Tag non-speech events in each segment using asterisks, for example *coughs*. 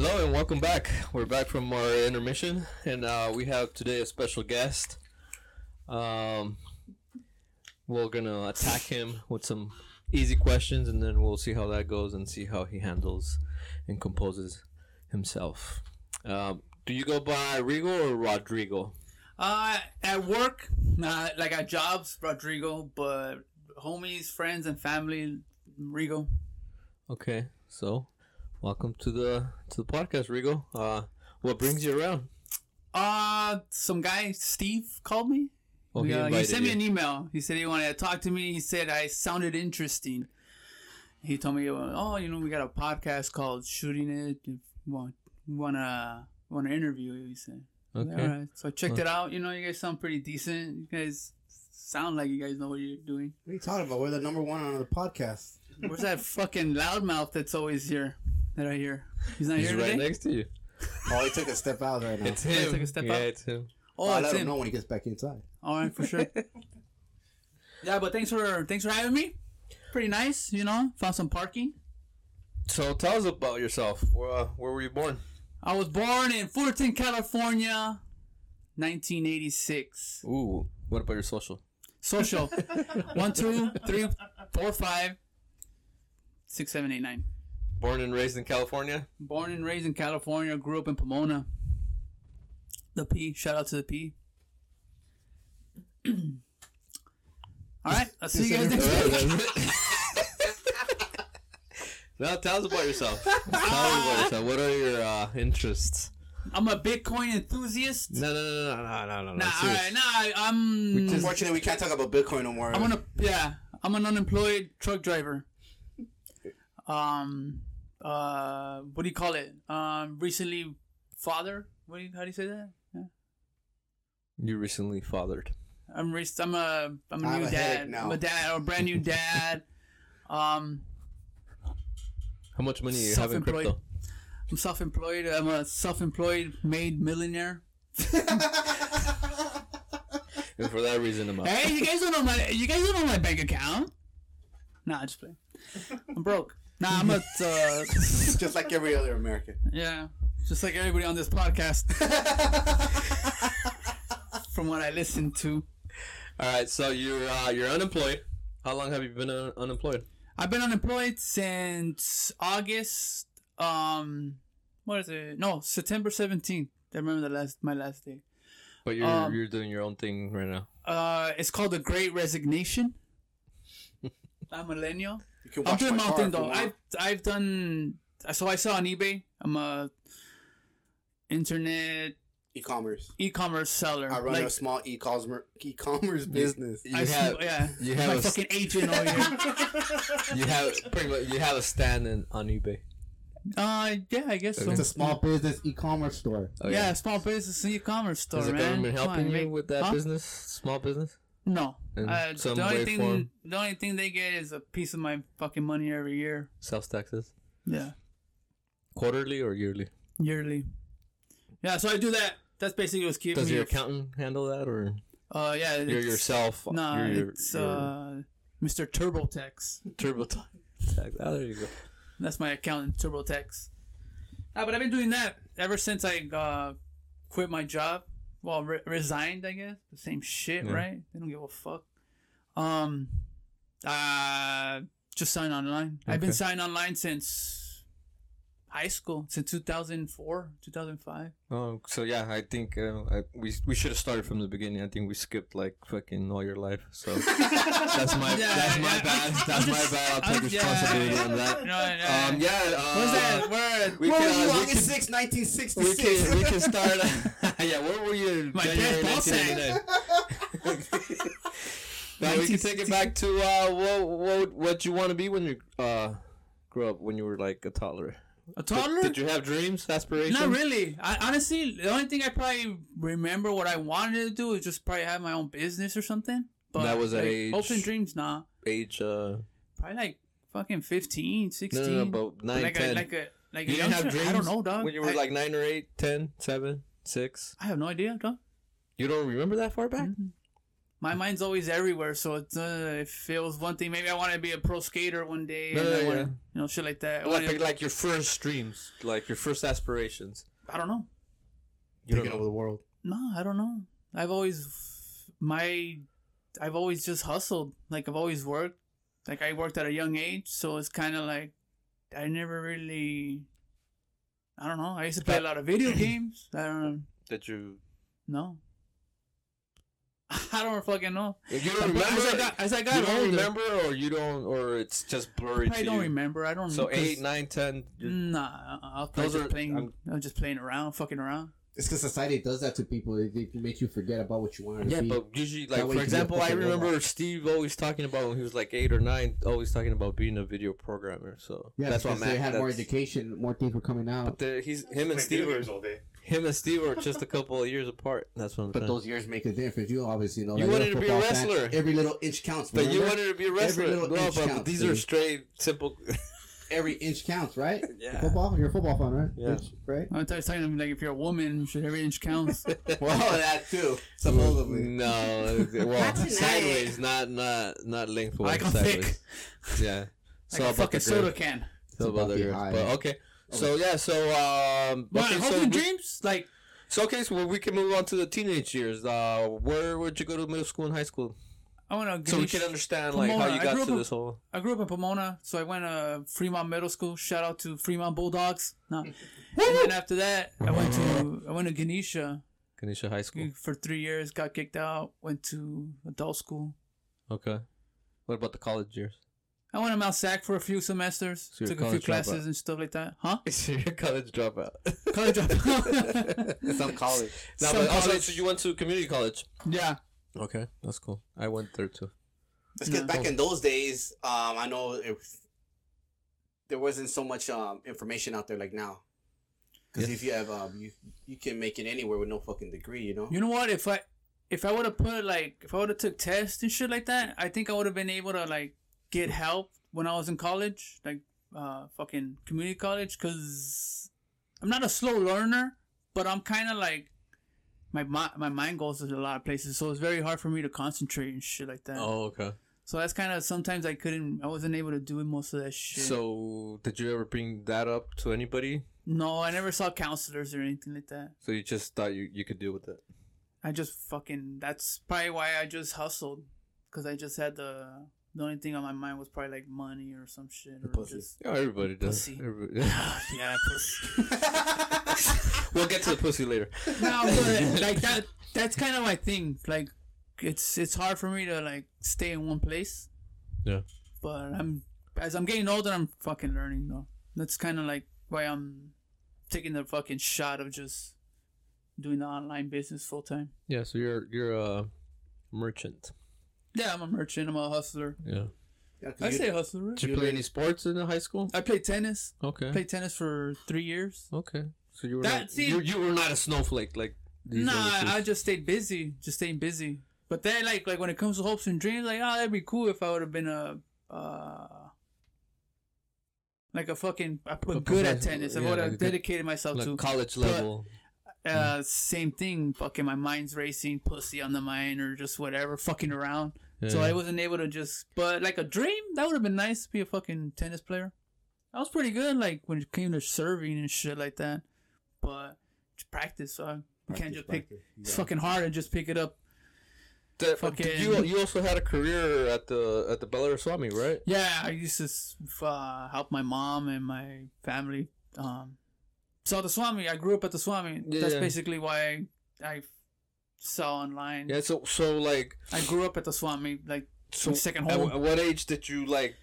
Hello and welcome back. We're back from our intermission, and uh, we have today a special guest. Um, we're gonna attack him with some easy questions, and then we'll see how that goes and see how he handles and composes himself. Um, do you go by Rigo or Rodrigo? Uh, at work, uh, like at jobs, Rodrigo, but homies, friends, and family, Rigo. Okay, so welcome to the to the podcast, Rigo. Uh, what brings you around? Uh, some guy, Steve, called me. Oh, he Uh, he invited sent me you. an email. He said he wanted to talk to me. He said I sounded interesting. He told me, oh, you know, we got a podcast called Shooting It. If you want, wanna wanna interview you? He said. Okay. All right. So I checked it out. You know, you guys sound pretty decent. You guys sound like you guys know what you're doing. What are you talking about? We're the number one on the podcast. Where's that fucking loudmouth that's always here? That I hear. He's not here, He's here right today. next to you. Oh, he took a step out right now. It's Yeah, him. took a step yeah, out. it's him. Oh, I'll it's let him him. know when he gets back inside. All right, for sure. *laughs* yeah, but thanks for thanks for having me. Pretty nice, you know. Found some parking. So tell us about yourself. Where, uh, where were you born? I was born in Fullerton, California, 1986. Ooh, what about your social? Social. *laughs* One, two, three, four, five, six, seven, eight, nine. Born and raised in California. Born and raised in California. Grew up in Pomona. The P. Shout out to the P. *clears throat* All right. I'll see you guys next week. *laughs* now tell us about yourself. Tell us about yourself. What are your uh, interests? I'm a Bitcoin enthusiast. No, no, no, no, no, no, no. Nah, all serious. right, nah, I- I'm. Unfortunately, we can't talk about Bitcoin no more. I'm gonna, yeah, I'm an unemployed truck driver. Um, uh, what do you call it? Um, recently father. What do you, how do you say that? Yeah. You recently fathered. I'm re- I'm a I'm a I have new a dad. headache now. I'm a dad, or a brand new *laughs* dad. um, How much money you have in Self-employed. crypto? I'm self-employed. I'm a self-employed made millionaire. *laughs* And for that reason, I'm up. Hey, you guys don't know my you guys don't know my bank account. Nah, i just play. I'm broke. Nah, I'm a uh, *laughs* just like every other American. yeah, just like everybody on this podcast. *laughs* From what I listened to, All right, so you're uh, you're unemployed. How long have you been un- unemployed? I've been unemployed since August. Um, what is it? No, September 17th. I remember the last my last day. But you're Um, you're doing your own thing right now. Uh, it's called the Great Resignation. *laughs* I'm millennial. You can I'm doing my my thing though. I've I've done. So I saw on eBay. I'm a internet e-commerce. e-commerce seller. I run like, a small e-commerce e-commerce business. You I see- have yeah. you my have a, s- fucking agent over here. *laughs* you have pretty much you have a stand in, on eBay. Uh, yeah, I guess so. It's a small business e-commerce store. Oh, yeah, small business e-commerce store, Is the man. government Come on, helping you make- with that huh? business, small business? No. Uh, the only thing, form? the only thing they get is a piece of my fucking money every year. Sales taxes, Yeah, quarterly or yearly? yearly. Yeah, so I do that. That's basically what's keeping Does me. your accountant handle that, or Uh, yeah, you're yourself? Nah, you're it's your uh, Mr. TurboTax. turbo tax. Oh, there you go. That's my accountant, TurboTax. Ah, but I've been doing that ever since I uh, quit my job. Well, re- resigned, I guess. The same shit, Yeah. right? They don't give a fuck. Um, uh, just sign online. I've been Okay. signed online since high school, since 2004, 2005. Oh, so yeah, I think uh, I, we we should have started from the beginning. I think we skipped like fucking all your life. So *laughs* that's my Yeah, that's my yeah. bad. That's my bad. I'll I'm- take responsibility yeah. on that. No, no, Um, yeah. Uh, Where's that? Where? We Where can, were you uh, we August can, 6, we 1966? can we can start. *laughs* *laughs* yeah, where were you? My January dad's ball 1999? Now we can take it back to uh, what what what you want to be when you uh grew up when you were like a toddler. A toddler? Did you have dreams, aspirations? Not really. I honestly, the only thing I probably remember what I wanted to do is just probably have my own business or something. But That was like, age- hopes and dreams, nah. Age uh Probably like fucking 15, 16. no no, no but nine like ten. a like a like You didn't have dreams I don't know, dog. when you were I, like nine or eight, ten, seven, six. I have no idea, dog. You don't remember that far back? Mhm. My mind's always everywhere. So it's uh, if it was one thing, maybe I want to be a pro skater one day, Yeah, and I yeah, wanna, yeah. you know, shit like that. I Like, wanna- like your first dreams, like your first aspirations. I don't know. You don't Taking know. over the world. No, I don't know. I've always my I've always just hustled. Like I've always worked. Like I worked at a young age, so it's kind of like I never really. I don't know. I used to play a lot of video games. I don't know. That you. know. *laughs* I don't fucking know. You don't But remember. as I got, as I got you don't older, remember, or you don't, or it's just blurry I to don't you. remember. I don't. So eight, nine, ten. you're- Nah, I was Those just are- playing. I'm- I was just playing around, fucking around. It's because society does that to people. It, it makes you forget about what you wanted Yeah, to be. but usually, like way for you can be a example, I remember robot. Steve always talking about when he was like eight or nine, always talking about being a video programmer. So yeah, that's what because I'm they at. had more education, more things were coming out. But the, he's him and Steve video are all day. Him and Steve are just a couple of years apart. That's what I'm But saying. those years make a difference. You obviously know. You like, wanted to be a football fan. wrestler. Every little inch counts. but you wanted to be a wrestler. Every little No, inch but counts, these are straight, simple. *laughs* every inch counts, right? *laughs* Yeah. Football. You're a football fan, right? Yeah. Inch, right. I was telling him like if you're a woman, should every inch counts. *laughs* well, that too. Supposedly. no, well, sideways, not not not lengthwise. Like I'm sideways. thick, Yeah. like So a fucking the soda can. So about the girls. But okay. So yeah. So um. But Okay. hopes So and we- dreams, like So okay, so we can move on to the teenage years. Uh, where would you go to middle school and high school? I want to. So we can understand like how Pomona. you got to up this whole. I grew up in Pomona, so I went to Fremont Middle School. Shout out to Fremont Bulldogs. No. *laughs* and then after that, I went to I went to Ganesha Ganesha High School. for three years. Got kicked out. Went to adult school. Okay. What about the college years? I went to Mount Sac for a few semesters. So took a few classes dropout. and stuff like that. Huh? *laughs* So you're a college dropout. *laughs* College dropout. *laughs* Some college. no, Some but also, college. so you went to community college. yeah. Okay, that's cool. I went there too. It's 'cause No. back in those days, um, I know if there wasn't so much um information out there like now. Because Yeah. if you have um, you you can make it anywhere with no fucking degree, you know. You know what? If I if I would have put like if I would have took tests and shit like that, I think I would have been able to like get help when I was in college, like uh fucking community college, because I'm not a slow learner, but I'm kind of like my mi- my mind goes to a lot of places, so it's very hard for me to concentrate and shit like that. Oh, okay. So that's kind of sometimes I couldn't, I wasn't able to do most of that shit. So did you ever bring that up to anybody? no, I never saw counselors or anything like that. So you just thought you, you could deal with it? I just fucking. That's probably why I just hustled, because I just had the the only thing on my mind was probably like money or some shit or pussy. just Yeah, everybody does. Pussy. Everybody- *laughs* *laughs* yeah, pussy. *laughs* we'll get to the pussy later. no, but like that. That's kind of my thing. Like, it's it's hard for me to like stay in one place. Yeah. But I'm as I'm getting older, I'm fucking learning though. That's kind of like why I'm taking the fucking shot of just doing the online business full time. Yeah, so you're you're a merchant. Yeah, I'm a merchant. I'm a hustler. Yeah. Yeah, 'cause I say hustler. Right? Did you play any sports in high school? I played tennis. Okay. Played tennis for three years. Okay. So you were That- not, see- you, you were not a snowflake like these nah, other. I just stayed busy. Just staying busy. But then, like, like when it comes to hopes and dreams, like, oh, that'd be cool if I would have been a, uh, like a fucking, I put A good at professional- tennis. I yeah, would like have a dedicated myself like to. college but- level. Uh, same thing. Fucking my mind's racing, pussy on the mind, or just whatever, fucking around. So I wasn't able to just. But like a dream, that would have been nice to be a fucking tennis player. I was pretty good, like when it came to serving and shit like that. But just practice, so you can't just pick. Practice, It's fucking hard to just pick it up. The- fucking- you you also had a career at the at the Bel Swami, right? Yeah, I used to uh, help my mom and my family. Um, so the Swami, I grew up at the Swami. Yeah, That's yeah. basically why I, I saw online. Yeah. So so like I grew up at the Swami, like so second home. at what age did you like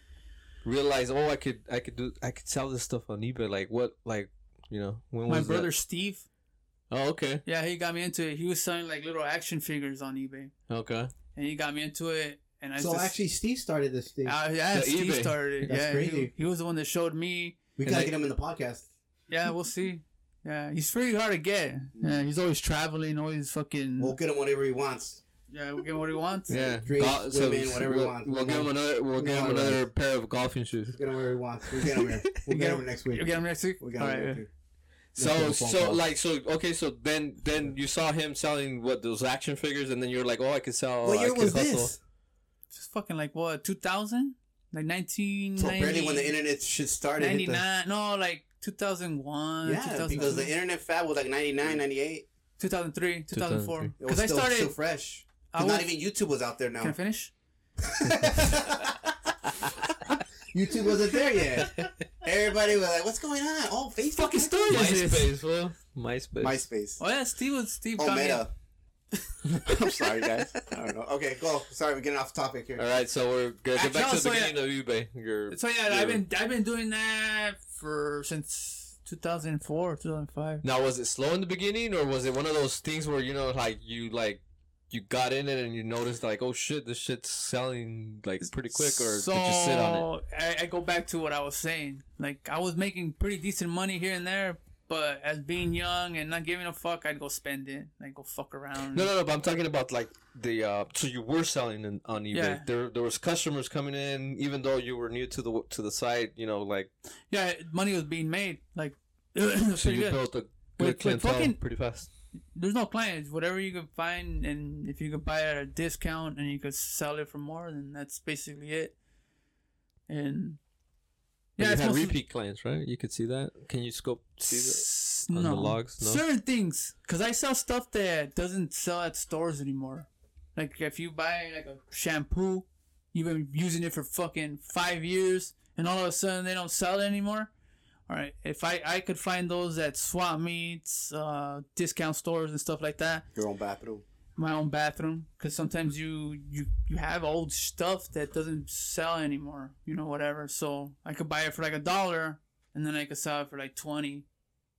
realize? Oh, I could I could do I could sell this stuff on eBay. Like what? Like you know when my was brother That? Steve, Oh, okay. yeah, he got me into it. He was selling like little action figures on eBay, Okay. and he got me into it. And I So just, actually, Steve started this thing. uh, yeah, Yeah, Steve eBay. started it. That's yeah, crazy. He, he was the one that showed me. we gotta I- get him in the podcast. Yeah, we'll see. Yeah, he's pretty hard to get. Yeah, he's always traveling, always fucking. We'll get him whatever he wants. Yeah, we'll get him what he wants. Yeah. Drinks, women, whatever he we'll, wants. We'll give him another. We'll get him know how another pair of golfing shoes. We'll get him wherever he wants. We'll get him here. *laughs* We'll get get him next week. You get him next week. We'll get him next week. So That's a phone so call. like so okay so then then you saw him selling what those action figures and then you're like oh I could sell what I year could was hustle. this? Just fucking like what, 2000? Like nineteen. So barely when the internet shit started. hit the- 99. No, like 2001. Yeah, 2002, because the internet fab was like 99, 98. 2003, 2004. 2003. It was Because I still, started. still fresh. I 'Cause not even YouTube was out there now. Can I finish? *laughs* YouTube wasn't there yet. Everybody was like, "What's going on?" Oh, Facebook. Fucking story is this? MySpace well MySpace MySpace. Oh yeah, Steve was Steve. Oh, got me- Meta. *laughs* I'm sorry, guys. I don't know. Okay, go. Sorry, we're getting off topic here. all right so we're gonna get back to the so, yeah. beginning of eBay your So yeah, your- I've been I've been doing that for since 2004, 2005. Now, was it slow in the beginning, or was it one of those things where you know, like you like you got in it and you noticed like, oh shit, this shit's selling like pretty quick, or so did you sit on it? I, I go back to what I was saying. Like I was making pretty decent money here and there, but as being young and not giving a fuck, I'd go spend it. I'd go fuck around. No, no, no. But I'm talking about like the. uh So you were selling in, on eBay. Yeah. There, there was customers coming in, even though you were new to the to the site. You know, like Yeah, money was being made. Like *clears throat* so you good. built a With- good with clientele fucking- pretty fast. There's no clients. Whatever you can find, and if you could buy it at a discount and you could sell it for more, then that's basically it. And Yeah, you it's had repeat clients, right? You could see that. Can you scope see that? S- on the logs? No? Certain things, because I sell stuff that doesn't sell at stores anymore. Like if you buy like a shampoo, you've been using it for fucking five years, and all of a sudden they don't sell it anymore. All right, if I I could find those at swap meets, uh, discount stores and stuff like that, Your own bathroom. My own bathroom, because sometimes you you you have old stuff that doesn't sell anymore. You know whatever. So I could buy it for like a dollar, and then I could sell it for like twenty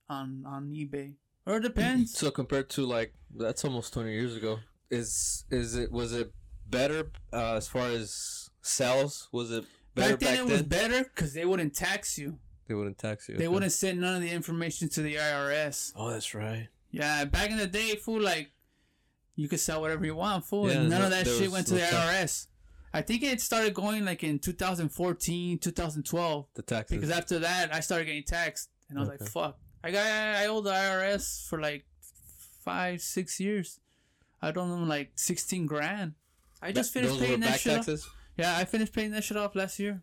on on eBay. Or it *clears throat* depends. So compared to like that's almost 20 years ago. Is is it was it better uh, as far as sales? Was it better back then back it was better because they wouldn't tax you. They wouldn't tax you. They okay. wouldn't send none of the information to the IRS. Oh, that's right. Yeah, back in the day, fool, like you could sell whatever you want, fool. Yeah, and none no- of that shit was went to the. IRS. I think it started going like in 2014, 2012. The taxes. Because after that, I started getting taxed, and I was Okay. like, "Fuck!" I got I owed the IRS for like five, six years. I don't know, like sixteen grand. I just finished paying that shit. Off. Yeah, I finished paying that shit off last year.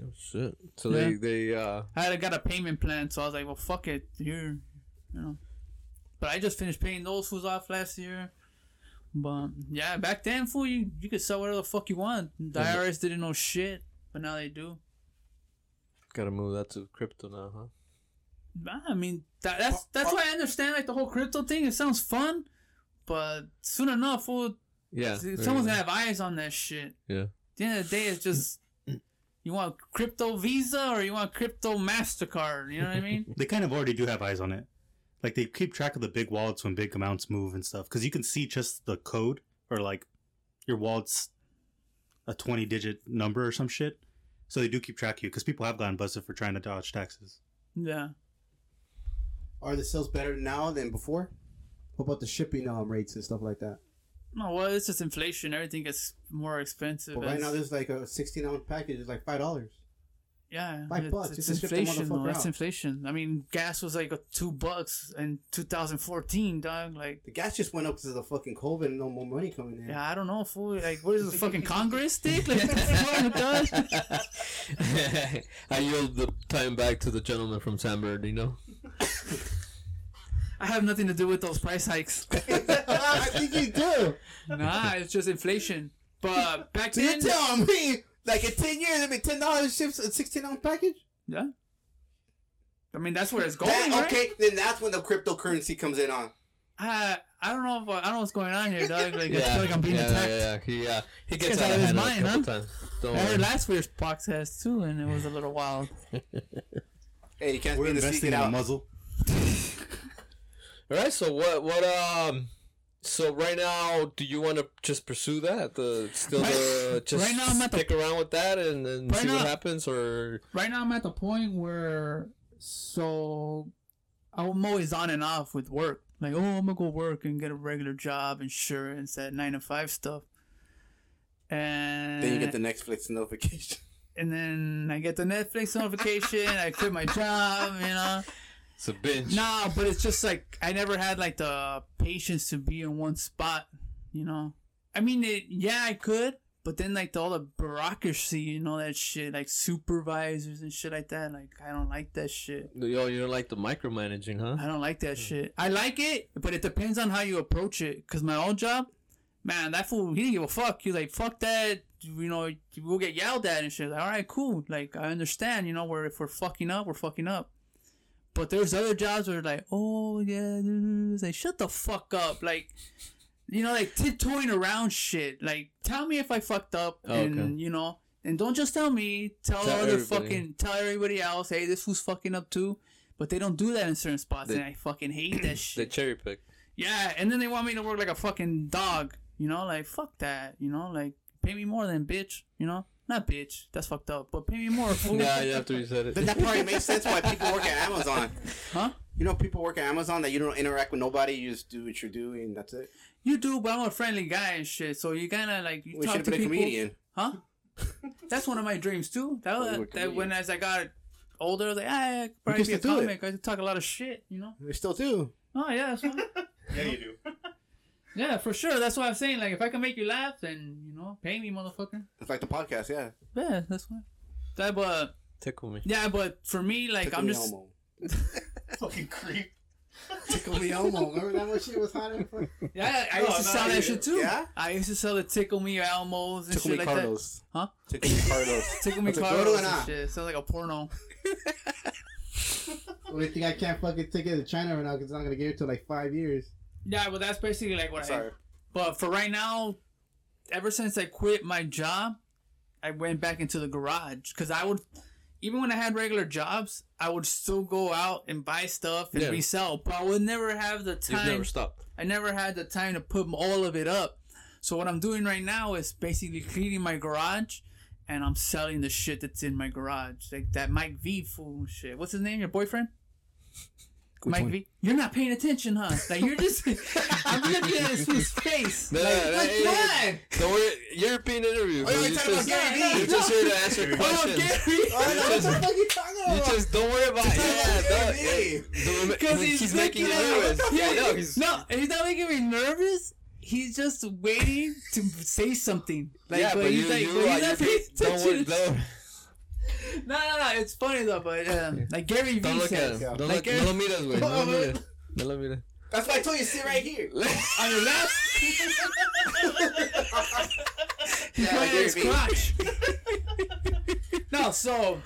Oh shit! So Yeah. they they uh I had got a payment plan, so I was like, "Well, fuck it, here," you know. But I just finished paying those fools off last year. But yeah, back then, fool, you you could sell whatever the fuck you want. The Yeah, but- IRS didn't know shit, but now they do. gotta move that to crypto now, huh? Nah, I mean, that, that's that's why I understand like the whole crypto thing. It sounds fun, but soon enough, fool, Yeah. someone's gonna have eyes on that shit. Yeah. At the end of the day, it's just *clears throat* you want crypto Visa or you want crypto Mastercard. You know what I mean? *laughs* They kind of already do have eyes on it. Like they keep track of the big wallets when big amounts move and stuff. Because you can see just the code or like your wallet's a 20 digit number or some shit. So they do keep track of you because people have gotten busted for trying to dodge taxes. yeah. Are the sales better now than before? What about the shipping um, rates and stuff like that? No, well, it's just inflation. Everything gets more expensive. But right as- now, there's like a 16 ounce package is like five dollars. Yeah, five it's, bucks It's just to ship the inflation. though. It's out. inflation. I mean, gas was like a two bucks in 2014, dog. Like, The gas just went up because of the fucking COVID and no more money coming in. yeah, I don't know, fool. Like, what is the *laughs* fucking Congress stick? Like, what the fuck, *laughs* dog? *laughs* I yield the time back to the gentleman from San Bernardino. I have nothing to do with those price hikes. I think you do. nah, it's just inflation. But back So you're then, telling me, like in 10 years, it'll be $10 ships a 16 ounce package? yeah. I mean, that's where it's going. That, right? okay, then that's when the cryptocurrency comes in on. I, I don't know. If, I don't know what's going on here, dog. Like, I *laughs* feel like I'm being yeah, attacked. yeah, yeah. He, uh, he gets guy's out out of of his a mind, couple huh? times. Don't I worry. heard last year's podcast too, and it was a little wild. *laughs* Hey, you can't We're be the investing secret in a out. muzzle. All right. So what? What? Um. So right now, do you want to just pursue that? The still the just right now I'm at the- stick around with that and then Right see what happens, or right now I'm at the point where so I'm always on and off with work. Like, oh, I'm gonna go work and get a regular job, insurance, that nine to five stuff. And Then you get the Netflix notification. *laughs* and then I get the Netflix notification. I quit my job, you know. It's a. Nah, but it's just like I never had like the patience to be in one spot. You know, I mean, it, yeah, I could, but then like the, all the bureaucracy and all that shit, like supervisors and shit like that. Like I don't like that shit. Yo, you don't like the micromanaging, huh? I don't like that hmm. shit. I like it, but it depends on how you approach it. Cause my old job, man, that fool, he didn't give a fuck. He was like, fuck that. You know, we'll get yelled at and shit. Like, all right, cool. Like, I understand, you know, where if we're fucking up, we're fucking up. But there's other jobs where like, oh yeah, it's like shut the fuck up, like, you know, like tiptoeing around shit. Like, tell me if I fucked up, Oh, and okay. you know, and don't just tell me, tell, Tell other everybody. fucking, tell everybody else, hey, this fool's fucking up too. But they don't do that in certain spots, They- and I fucking hate that *clears throat* shit. They cherry pick. Yeah, and then they want me to work like a fucking dog. You know, like fuck that. You know, like pay me more than bitch. You know, not bitch. That's fucked up. But pay me more. *laughs* Fool. Yeah, you have to reset it. Then that probably makes sense why people work at Amazon. *laughs* Huh? You know, people work at Amazon that you don't interact with nobody. You just do what you're doing. and That's it. You do, but I'm a friendly guy and shit. So you kind of like you We talk should have to been a people. comedian. Huh? That's one of my dreams too. That, Oh, you were that when as I got older, I was like, ah, I could probably be a still do it. comic. I could talk a lot of shit. You know? We still do. Oh yeah, that's fine. *laughs* Yeah, you do. yeah, for sure. That's what I'm saying. Like if I can make you laugh, then you know, pay me, motherfucker. It's like the podcast, yeah. Yeah, that's fine. That, but Tickle me. yeah, but for me, like Tickle I'm me just. homo. *laughs* Fucking creep. Tickle me homo. Remember that when shit was hot? in front? Yeah, I No, used to no, sell you- that shit too. yeah? I used to sell the Tickle Me Elmos and Tickle shit me like Carlos. that. Huh? Tickle me Carlos. *laughs* Tickle Me What's it, Carlos Gordo and or shit. Sounds like a porno. *laughs* Well, they think I can't fucking take it to China right now because it's not gonna get it till like five years. Yeah, but that's basically like what I. Sorry. But for right now, ever since I quit my job, I went back into the garage because I would, even when I had regular jobs, I would still go out and buy stuff and Yeah. resell. But I would never have the time. never stopped. I never had the time to put all of it up. So what I'm doing right now is basically cleaning my garage, and I'm selling the shit that's in my garage, like that Mike V fool shit. What's his name? Your boyfriend? Mike V. You're not paying attention, huh? Like you're just. *laughs* I'm looking at his, his face. No, like, no, what's hey, that? Don't worry. You're being interviewed. Oh, bro. you're You talking about Gary Vee. you're just here to answer questions. *laughs* Oh, questions. Gary. Oh, what the fuck you talking about? You just don't worry about it. Yeah, don't- Vee. Because he's, he's, making you nervous. Yeah, Yeah, no, he's no, he's not making me nervous. He's just waiting to say something. Like, yeah, but he's you, like, you, but uh, he's not you paying don't worry. Attention. No, no, no. It's funny though, but um, like Gary don't Vee look at says, him. Don't like look. Gary, No lo miras, güey. No lo miras. No lo miras. That's why I told you sit right here. *laughs* on your left, *laughs* Yeah, right his crotch. no, so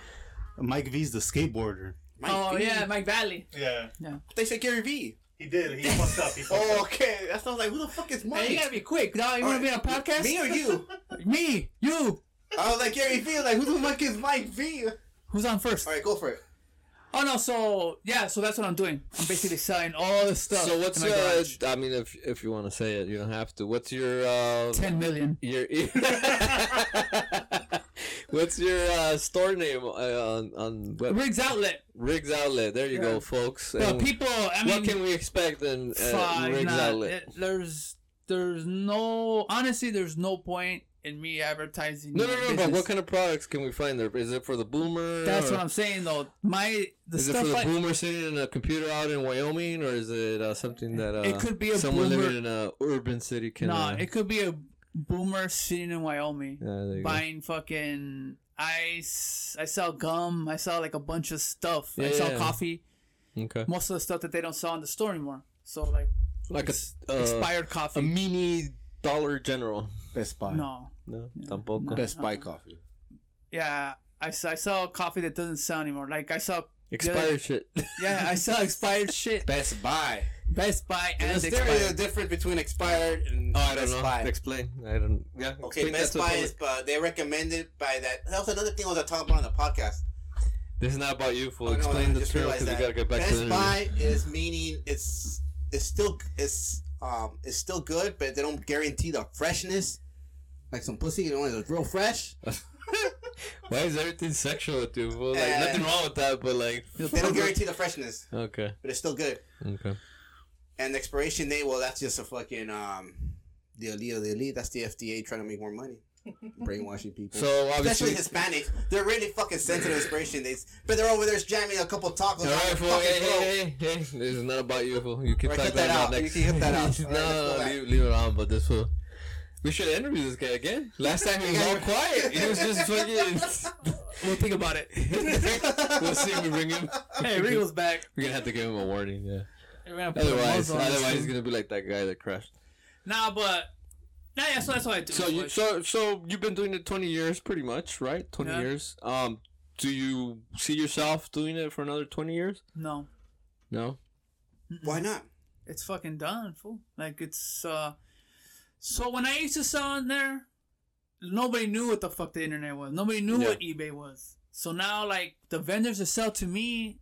Mike V's the skateboarder. Mike oh V. yeah, Mike Vallely. Yeah, They said Gary V. he did. He fucked up. He fucked Oh, *laughs* okay. That sounds like who the fuck is Mike? Hey, you gotta be quick. No, you wanna be on a podcast? Me or you? Me, you. I was like Gary V. Like who the fuck is Mike V? Who's on first? All right, go for it. Oh no, so yeah, so that's what I'm doing. I'm basically selling all the stuff. So what's in my uh? I mean, if if you want to say it, you don't have to. What's your uh? ten million? Your *laughs* what's your uh, store name uh, on on web? Riggs Outlet. Riggs Outlet? There you Yeah. go, folks. But And people, I mean, what can we expect in uh, Riggs nah, Outlet? it- there's there's no honestly there's no point in me advertising. no, my no, no. But what kind of products can we find there? Is it for the boomer? That's or what I'm saying though. My the Is it for the I, boomer sitting in a computer out in Wyoming, or is it uh, something that uh, It could be a someone boomer- living in a urban city can? nah, uh, it could be a boomer sitting in Wyoming yeah, there you go. buying fucking ice. I sell gum. I sell like a bunch of stuff. I Yeah, sell yeah. coffee. Okay, Most of the stuff that they don't sell in the store anymore. So like like a ex- uh, expired a coffee. mini Dollar General. Best Buy. no. No, tampoco. Best Buy coffee. Yeah, I, I sell coffee that doesn't sell anymore. Like I sell Expired shit. yeah, I sell *laughs* expired shit. Best Buy. Best Buy and Is there a difference between expired and Oh, I don't Best know. Buy? Explain. I don't. Yeah. Okay, Best Buy is uh, they recommended by that. That was another thing I was talking about on the podcast. This is not about you, fool. Oh, Explain I the just term because we gotta get back to the Best. Buy is meaning it's it's still it's um it's still good, but they don't guarantee the freshness. Like some pussy, you know, it's real fresh. *laughs* Why is everything sexual with you, fool? Like Uh, nothing wrong with that, but like. They don't *laughs* guarantee the freshness, Okay. but it's still good. Okay. And the expiration date, well, that's just a fucking um the elite of the elite. That's the FDA trying to make more money. *laughs* brainwashing people. So Especially obviously, Hispanics, they're really fucking sensitive to inspiration. They, but they're over there jamming a couple tacos. all on right, their fool. Hey, hey, hey, hey. This is not about you, fool. You can Alright, talk cut that about out. that You next. can cut that out. no, Alright, no, leave, leave it on. But this fool. We should interview this guy again. Last time he was all *laughs* quiet. He was just fucking. *laughs* We'll think about it. *laughs* we'll see if we bring him. hey, Rigo's back. We're gonna have to give him a warning. Yeah. We're gonna put a Otherwise, muzzle on this otherwise he's gonna be like that guy that crashed. Nah, but nah, yeah, so that's what I do. So you, so so you've been doing it twenty years, pretty much, right? Twenty Yeah. years. Um, do you see yourself doing it for another twenty years? no, No. Why not? it's fucking done, fool. Like it's uh. So when I used to sell on there, nobody knew what the fuck the internet was. Nobody knew Yeah. what eBay was. So now, like the vendors that sell to me,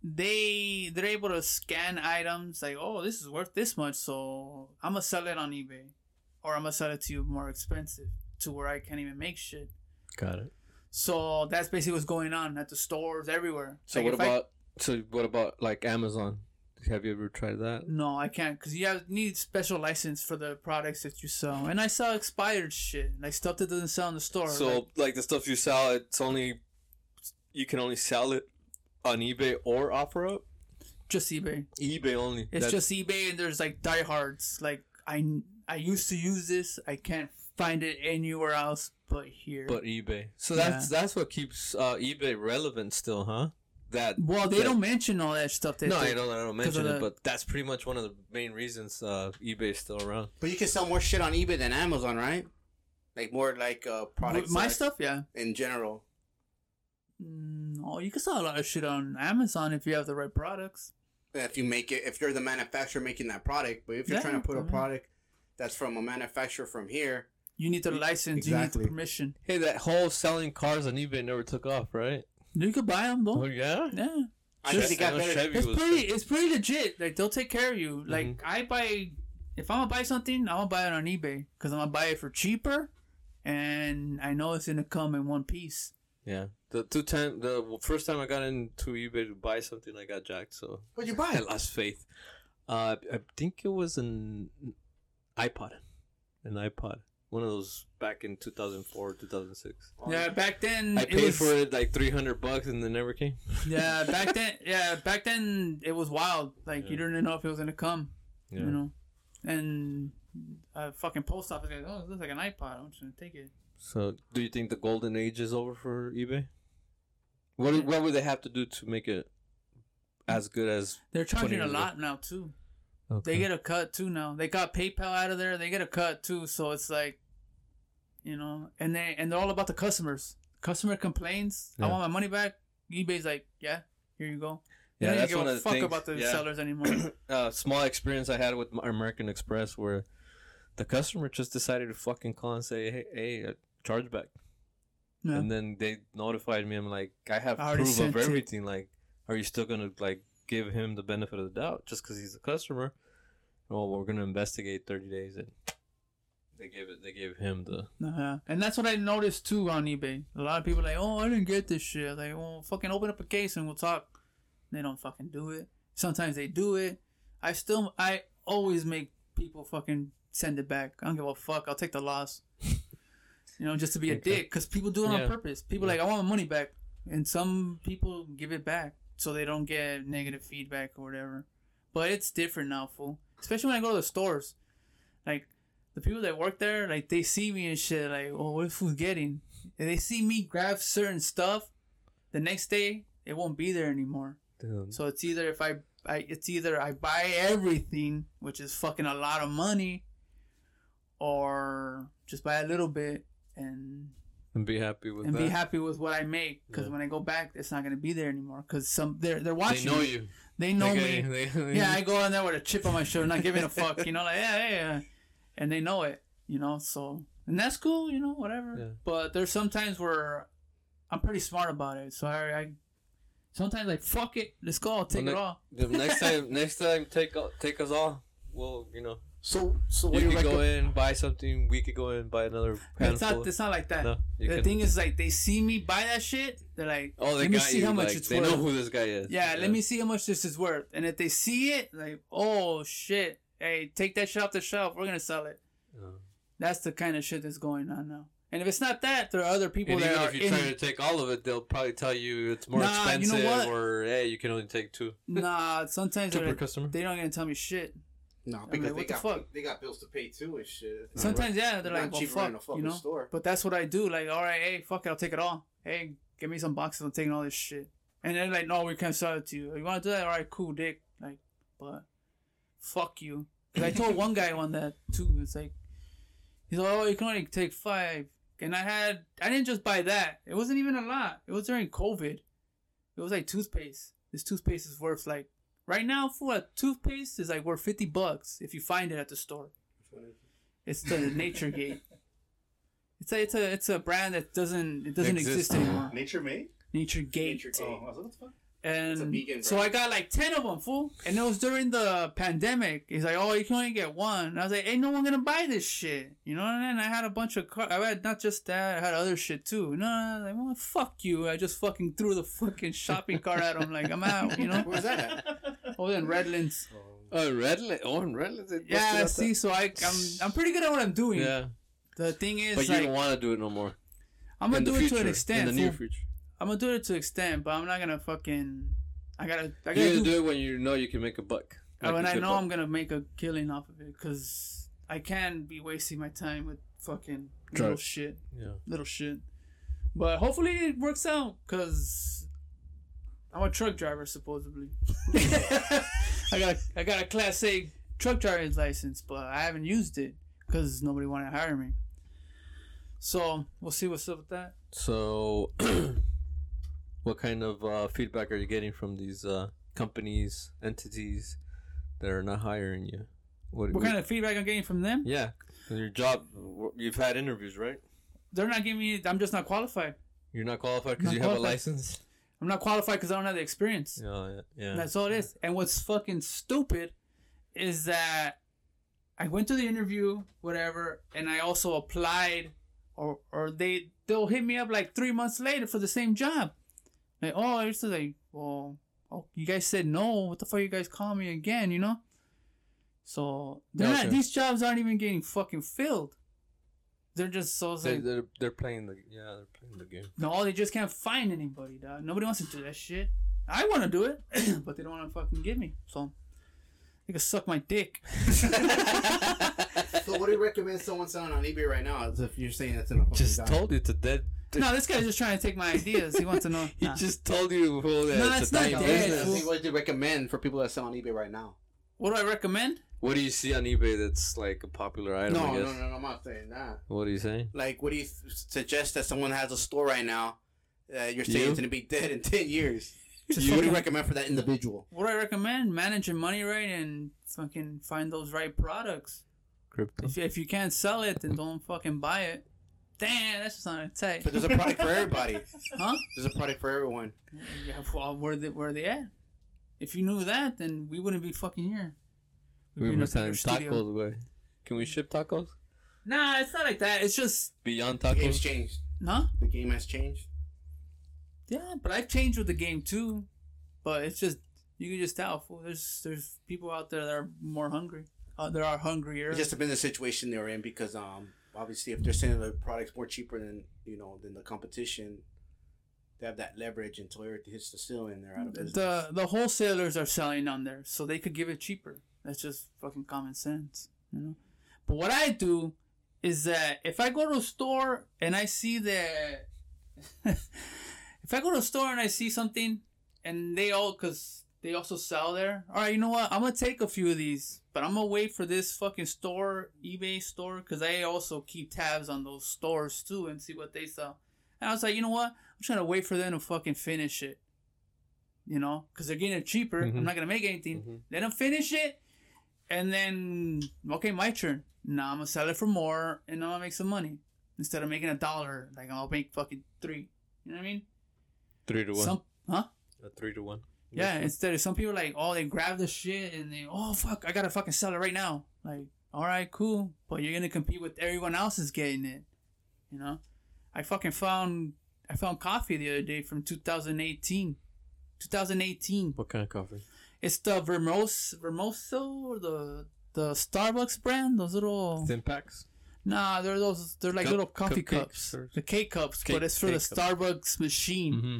they they're able to scan items like, oh, this is worth this much, so I'm gonna sell it on eBay, or I'm gonna sell it to you more expensive to where I can't even make shit. Got it. So that's basically what's going on at the stores everywhere. So Like, what if I- about so what about like Amazon? Have you ever tried that? No, I can't because you have need special license for the products that you sell, and I sell expired shit, like stuff that doesn't sell in the store. So like, like, the stuff you sell, it's only you can only sell it on eBay or OfferUp. just eBay. eBay only. It's That's- just eBay, and there's like diehards. Like I, I used to use this. I can't find it anywhere else but here. but eBay. So that's that's what keeps uh, eBay relevant still, huh? That well, they that- don't mention all that stuff. That No, they, I don't. I don't 'cause of mention it, the- but that's pretty much one of the main reasons uh, eBay is still around. But you can sell more shit on eBay than Amazon, right? Like more like uh products. My like, stuff, yeah. in general. Mm, Oh, you can sell a lot of shit on Amazon if you have the right products. If you make it, if you're the manufacturer making that product, but if you're Yeah, trying to put I a mean- product that's from a manufacturer from here, You need the license. You need the permission. Hey, that whole selling cars on eBay never took off, right? You could buy them though. Oh yeah. Yeah. I Just- think they got better. Chevy It's was- pretty. It's pretty legit. Like they'll take care of you. Like Mm-hmm. I buy, if I'm gonna buy something, I'm gonna buy it on eBay because I'm gonna buy it for cheaper, and I know it's gonna come in one piece. Yeah. The two time, the first time I got into eBay to buy something, I got jacked. So What'd you *laughs* I buy? lost faith. Uh, I think it was an iPod, an iPod, one of those back in 2004, 2006. Yeah, back then I paid was, for it like 300 bucks and it never came. *laughs* Yeah, back then. Yeah, back then it was wild. Like you didn't know if it was gonna come. Yeah. You know, and a fucking post office guy. Oh, it looks like an iPod. I'm just gonna take it. So, do you think the golden age is over for eBay? What what would they have to do to make it as good as? They're charging a lot now too. Okay. They get a cut too now. They got PayPal out of there. They get a cut too. So it's like, you know, and they and they're all about the customers. Customer complains, I want my money back. eBay's like, yeah, here you go. yeah, don't that's give one a of the fuck things. about the yeah. sellers anymore. *clears throat* uh, small experience I had with American Express where the customer just decided to fucking call and say, "Hey, hey, uh, chargeback," yeah. and then they notified me. I'm like, I have I proof of it. everything. Like, are you still gonna like give him the benefit of the doubt just because he's a customer? Well, we're gonna investigate 30 days, and they gave it. They gave him the. Uh-huh. And that's what I noticed too on eBay. A lot of people are like, oh, I didn't get this shit. Like, well, fucking open up a case and we'll talk. They don't fucking do it. Sometimes they do it. I still, I always make people fucking send it back. I don't give a fuck. I'll take the loss. *laughs* you know, just to be a dick. Because people do it on purpose. People like, I want my money back. And some people give it back so they don't get negative feedback or whatever. But it's different now, fool. Especially when I go to the stores. Like, the people that work there, like they see me and shit, like, oh, what food's getting? And they see me grab certain stuff, the next day it won't be there anymore. the So it's either if I, I it's either I buy everything, which is fucking a lot of money, or just buy a little bit and and be happy with and that. be happy with what I make. Because Yeah. when I go back, it's not gonna be there anymore. Because some they're they're watching. they know me. you. They know They me. they- *laughs* Yeah, I go in there with a chip on my shoulder, not giving a fuck, you know, like yeah, yeah, yeah, and they know it, you know. So and that's cool, you know, whatever. Yeah. But there's some times where I'm pretty smart about it, so I, I sometimes like fuck it, let's go, I'll take Well, it ne- all. The next *laughs* time, next time, take all- take us all. Well, you know, So, so you do you could go recommend? in buy something. We could go in buy another It's not, it's not like that. no, the can- thing is, like, they see me buy that shit, they're like, oh, they let me see you. how much like, it's they worth. They know who this guy is. yeah, let me see how much this is worth. And if they see it, like, oh shit, hey, take that shit off the shelf, we're gonna sell it. Oh. That's the kind of shit that's going on now. And if it's not that, there are other people And that even are if you in. try to take all of it, they'll probably tell you it's more Nah, you know expensive, what? or hey, you can only take two. Nah, *laughs* sometimes Two per they're, customer. they don't gonna tell me shit. No, like, because what they the got fuck? they got bills to pay too and shit. Sometimes, yeah, they're Not like, well, cheaper fuck, in a fucking you know. store. But that's what I do. Like, all right, hey, fuck it, I'll take it all. Hey, give me some boxes. I'm taking all this shit. And then like, no, we can't sell it to you. You want to do that? All right, cool, dick. Like, but fuck you. 'Cause I told one guy on that too. It's like, he's like, oh, you can only take five. And I had, I didn't just buy that. It wasn't even a lot. It was during COVID. It was like toothpaste. This toothpaste is worth like right now for a toothpaste is like worth fifty bucks if you find it at the store. It's the Nature Gate. It's a it's a it's a brand that doesn't it doesn't Exist. exist anymore. Nature made? Nature Gate. Nature Oh, Gate. I was like, what the fuck? It's a And vegan so. I got like ten of them, fool. And it was during the pandemic. He's like, "Oh, you can only get one." And I was like, "Ain't no one gonna buy this shit," you know. And then I had a bunch of, car- I had not just that, I had other shit too. No, I was like, well, fuck you. I just fucking threw the fucking shopping cart at him. Like I'm out, you know. Where's that at? Oh, oh, in Redlands. Oh, Redland. Oh, in Redland. they busted Yeah, out see, so I, I'm, I'm pretty good at what I'm doing. Yeah, The thing is, but you like, don't want to do it no more. I'm gonna in do it to an extent. In the near future. I'm gonna do it to an extent, but I'm not gonna fucking. I gotta. I You gotta gotta do. do it when you know you can make a buck. Like when I know buck. I'm gonna make a killing off of it, because I can't be wasting my time with fucking little Drugs. shit, Yeah. little shit. But hopefully it works out, cause I'm a truck driver supposedly. *laughs* I got a, I got a class A truck driver's license, but I haven't used it because nobody wanted to hire me. So we'll see what's up with that. So, *clears throat* what kind of uh, feedback are you getting from these uh, companies, entities that are not hiring you? What, What kind of feedback I'm getting from them? Yeah, your job. You've had interviews, right? They're not giving me. I'm just not qualified. You're not qualified because you have a license. I'm not qualified because I don't have the experience. Yeah, yeah, yeah. That's all it is. And what's fucking stupid is that I went to the interview, whatever, and I also applied, or or they they'll hit me up like three months later for the same job. Like, oh, I used like, well, oh, you guys said no. What the fuck, you guys call me again? You know. So they're not. Okay. These jobs aren't even getting fucking filled. They're just so. They, like, they're, they're playing the yeah they're playing the game. no, they just can't find anybody, dog. Nobody wants to do that shit. I want to do it, *clears throat* but they don't want to fucking give me. So they can suck my dick. *laughs* So what do you recommend someone selling on eBay right now? As if you're saying it's in a fucking Just dime? told you it's a dead. No, this guy's just trying to take my ideas. He wants to know. *laughs* He Nah. just told you fool, that No, it's it's a not dying dead, business. fool. See, what do you recommend for people that sell on eBay right now? What do I recommend? What do you see on eBay that's like a popular item? no, I no, guess. no, no, I'm not saying that. What are you saying? Like, what do you suggest that someone has a store right now? Uh, you're saying You? it's gonna be dead in ten years. *laughs* Just what do you recommend for that individual? What do I recommend? Manage your money right and fucking find those right products. Crypto. If, if you can't sell it, then don't fucking buy it. Damn, that's just not tight. But there's a product for everybody. *laughs* Huh? There's a product for everyone. Yeah, well, where they where they at? If you knew that, then we wouldn't be fucking here. We'd We be in were a sending tacos away. Can we ship tacos Nah, it's not like that. It's just beyond The game's tacos? changed. no. The game has changed. Yeah, but I've changed with the game too. But it's just you can just tell. fool, There's there's people out there that are more hungry. Uh, there are hungrier. It just depends on the situation they're in because um obviously if they're selling the products more cheaper than you know than the competition, they have that leverage until everything hits the ceiling. They're out of business. the the wholesalers are selling on there, so they could give it cheaper. That's just fucking common sense, you know. But what I do is that if I go to a store and I see that, *laughs* if I go to a store and I see something, and they all because they also sell there. All right, you know what? I'm gonna take a few of these, but I'm gonna wait for this fucking store, eBay store, because I also keep tabs on those stores too and see what they sell. And I was like, you know what? I'm trying to wait for them to fucking finish it. You know, because they're getting it cheaper. Mhm. I'm not gonna make anything. Mhm. don't finish it, and then okay, my turn. Now I'm gonna sell it for more, and I'm gonna make some money instead of making a dollar. Like I'll make fucking three. You know what I mean? Three to one. Some, huh? A three to one. Yeah, instead of some people like, oh, they grab the shit and they, oh fuck, I gotta fucking sell it right now. Like, all right, cool, but you're gonna compete with everyone else is getting it. You know, I fucking found I found coffee the other day from 2018. 2018. What kind of coffee? It's the Vermos Vermoso or the the Starbucks brand. Those little Thin packs. Nah, they're those. They're like Cup- little coffee cups, or- the K cups, but it's for the cake cup. Starbucks machine. Mm-hmm.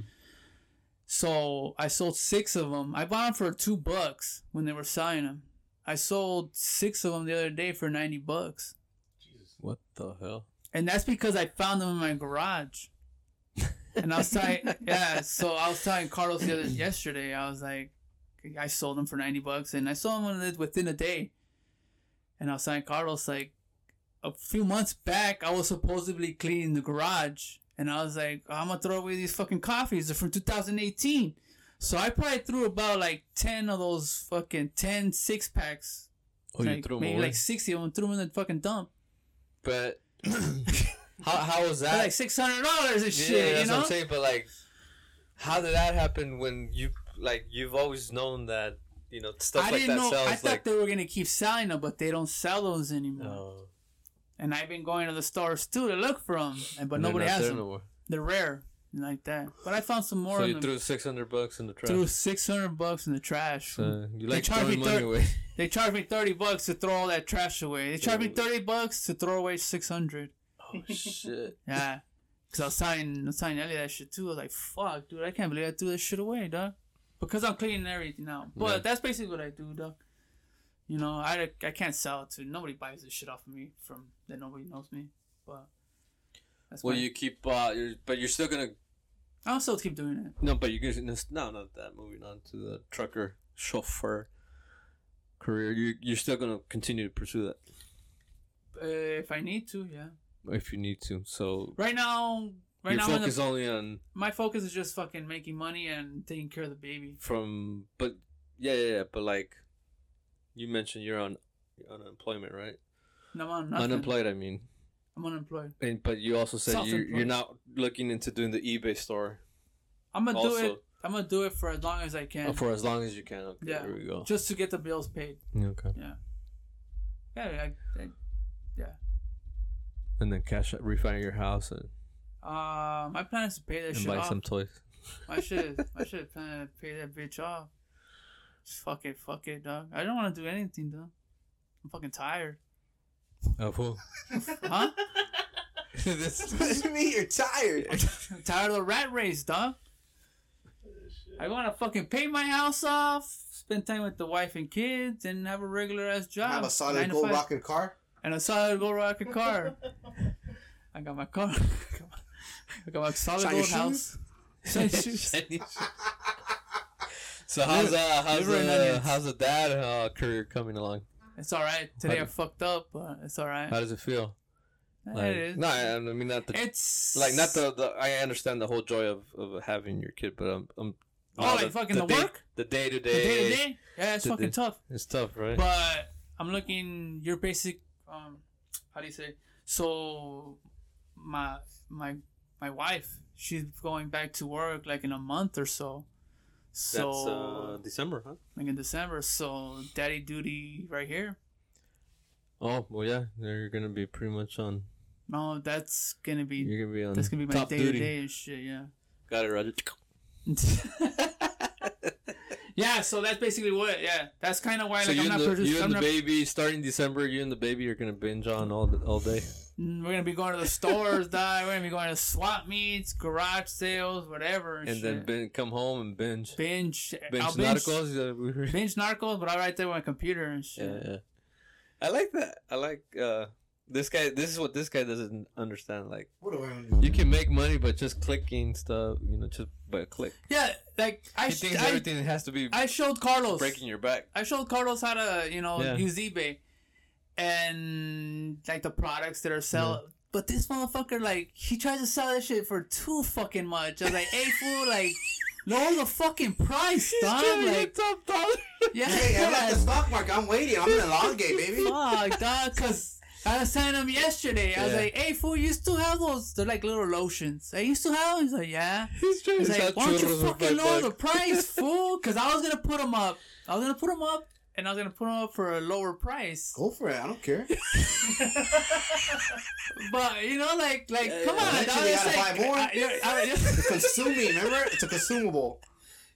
So I sold six of them. I bought them for two bucks when they were selling them. I sold six of them the other day for ninety bucks, Jesus. What the hell? and that's because I found them in my garage. *laughs* And I was telling, yeah. So I was telling Carlos the other yesterday. I was like, I sold them for ninety bucks, and I sold them within a day. And I was telling Carlos like, a few months back, I was supposedly cleaning the garage, and I was like, oh, I'm gonna throw away these fucking coffees. They're from 2018. So I probably threw about like 10 of those fucking 10 six packs. Oh, you threw maybe away? like 60 of them, threw them in the fucking dump. But *laughs* how how was that? like $600 and yeah, shit, that's you know? what I'm saying. But like, how did that happen when you like you've always known that you know stuff I like didn't that know. sells I thought like. they were gonna keep selling them, but they don't sell those anymore. Oh, And I've been going to the stores too to look for them, and but they're nobody has them. no. They're rare, like that. But I found some more. So you threw six hundred bucks in the trash. threw six hundred bucks in the trash. so you They like charge throwing money thir- away. *laughs* They charged me thirty bucks to throw all that trash away. They charged me thirty bucks to throw away six hundred. oh shit! *laughs* Yeah, because I was telling, I was telling Ellie that shit too. I was like, "Fuck, dude, I can't believe I threw this shit away, dog." Because I'm cleaning everything out. But Yeah. that's basically what I do, dog. You know, I, I can't sell it to nobody buys this shit off of me from that nobody knows me. But that's Well, my- you keep, uh, you're, but you're still gonna I'll still keep doing it. no, but you're gonna no, not that. Moving on to the trucker chauffeur career, you you're still gonna continue to pursue that Uh, if I need to, yeah. if you need to. So Right now, right your now, focus the, only on my focus is just fucking making money and taking care of the baby. from, but yeah, yeah, yeah, but like you mentioned, you're on unemployment, right? No, I'm nothing. Unemployed, I mean. I'm unemployed. And, but you also said you're, you're not looking into doing the eBay store I'm gonna do it. I'm gonna do it for as long as I can. uh, for as long as you can. Okay, Yeah. there we go. just to get the bills paid. Okay. Yeah. Yeah. I, I, And then cash out, refinance your house and, uh, my plan is to pay that and shit buy off. some toys. I should. my shit *laughs* plan to pay that bitch off. Just fuck it. Fuck it, dog. I don't want to do anything, dog. I'm fucking tired. Oh, who? Huh? *laughs* this, What do you mean you're tired? I'm tired of the rat race, dog. I want to fucking pay my house off, spend time with the wife and kids, and have a regular ass job. Have a solid to gold five. rocket car. and a solid gold rocket car. I got my car. *laughs* I got my solid Shiny gold shoes? house. *laughs* Shoes. So how's uh how's Liver and the onions. how's the dad uh, career coming along? It's all right. Today How I do- fucked up, but it's all right. How does it feel? Like, it is. No, I I mean not the It's like not the, the I understand the whole joy of, of having your kid, but I'm, I'm Oh, no, like fucking the day, work? the day to the day to day. day. Yeah, it's The fucking day- tough. It's tough, right? But I'm looking your basic. Um, how do you say? So, my my my wife, she's going back to work like in a month or so. So That's uh, December, huh? like in December. So daddy duty right here. Oh well, yeah. You're gonna be pretty much on. No, that's gonna be You're gonna be on. that's gonna be my day to day and shit. Yeah. Got it, Roger. *laughs* yeah. So that's basically what. Yeah. That's kind of why so like you I'm and not the, you I'm and the not, baby starting December. You and the baby are gonna binge on all the, all day. We're gonna be going to the stores, die. We're gonna be going to swap meets, garage sales, whatever, and, And shit. then bin, come home and binge. binge. Binge I'll binge, narcos. Yeah, we were- binge narcos, but I write there on my computer and shit. yeah, yeah. I like that. I like uh this guy. This is what this guy doesn't understand. Like What do I you can make money, but just clicking stuff. You know, just by a click. Yeah, like I, He sh- thinks I, everything has to be I showed Carlos. breaking your back. I showed Carlos how to, you know, Yeah. use eBay and like the products that are sell. But this motherfucker, like, he tries to sell that shit for too fucking much. I was like, hey, fool, *laughs* like, lower the fucking price, dog. Like, top dollar. yeah, Hey, I'm at the stock market. I'm waiting. I'm in the long game, baby. fuck, dog, because I was telling him yesterday. I was Yeah. like, hey, fool, you still have those? They're like little lotions. I used to have them. He's like, yeah. He's trying He's to like, sell why don't you churros for fucking five lower the bucks. price, *laughs* fool? Because I was gonna put them up. I was gonna put them up, and I was gonna put them up for a lower price. Go for it. I don't care. *laughs* But you know, like, like, Yeah, come yeah. on, Eventually dog. they gotta like, buy more. I- I- I- Consuming, remember? It's a consumable.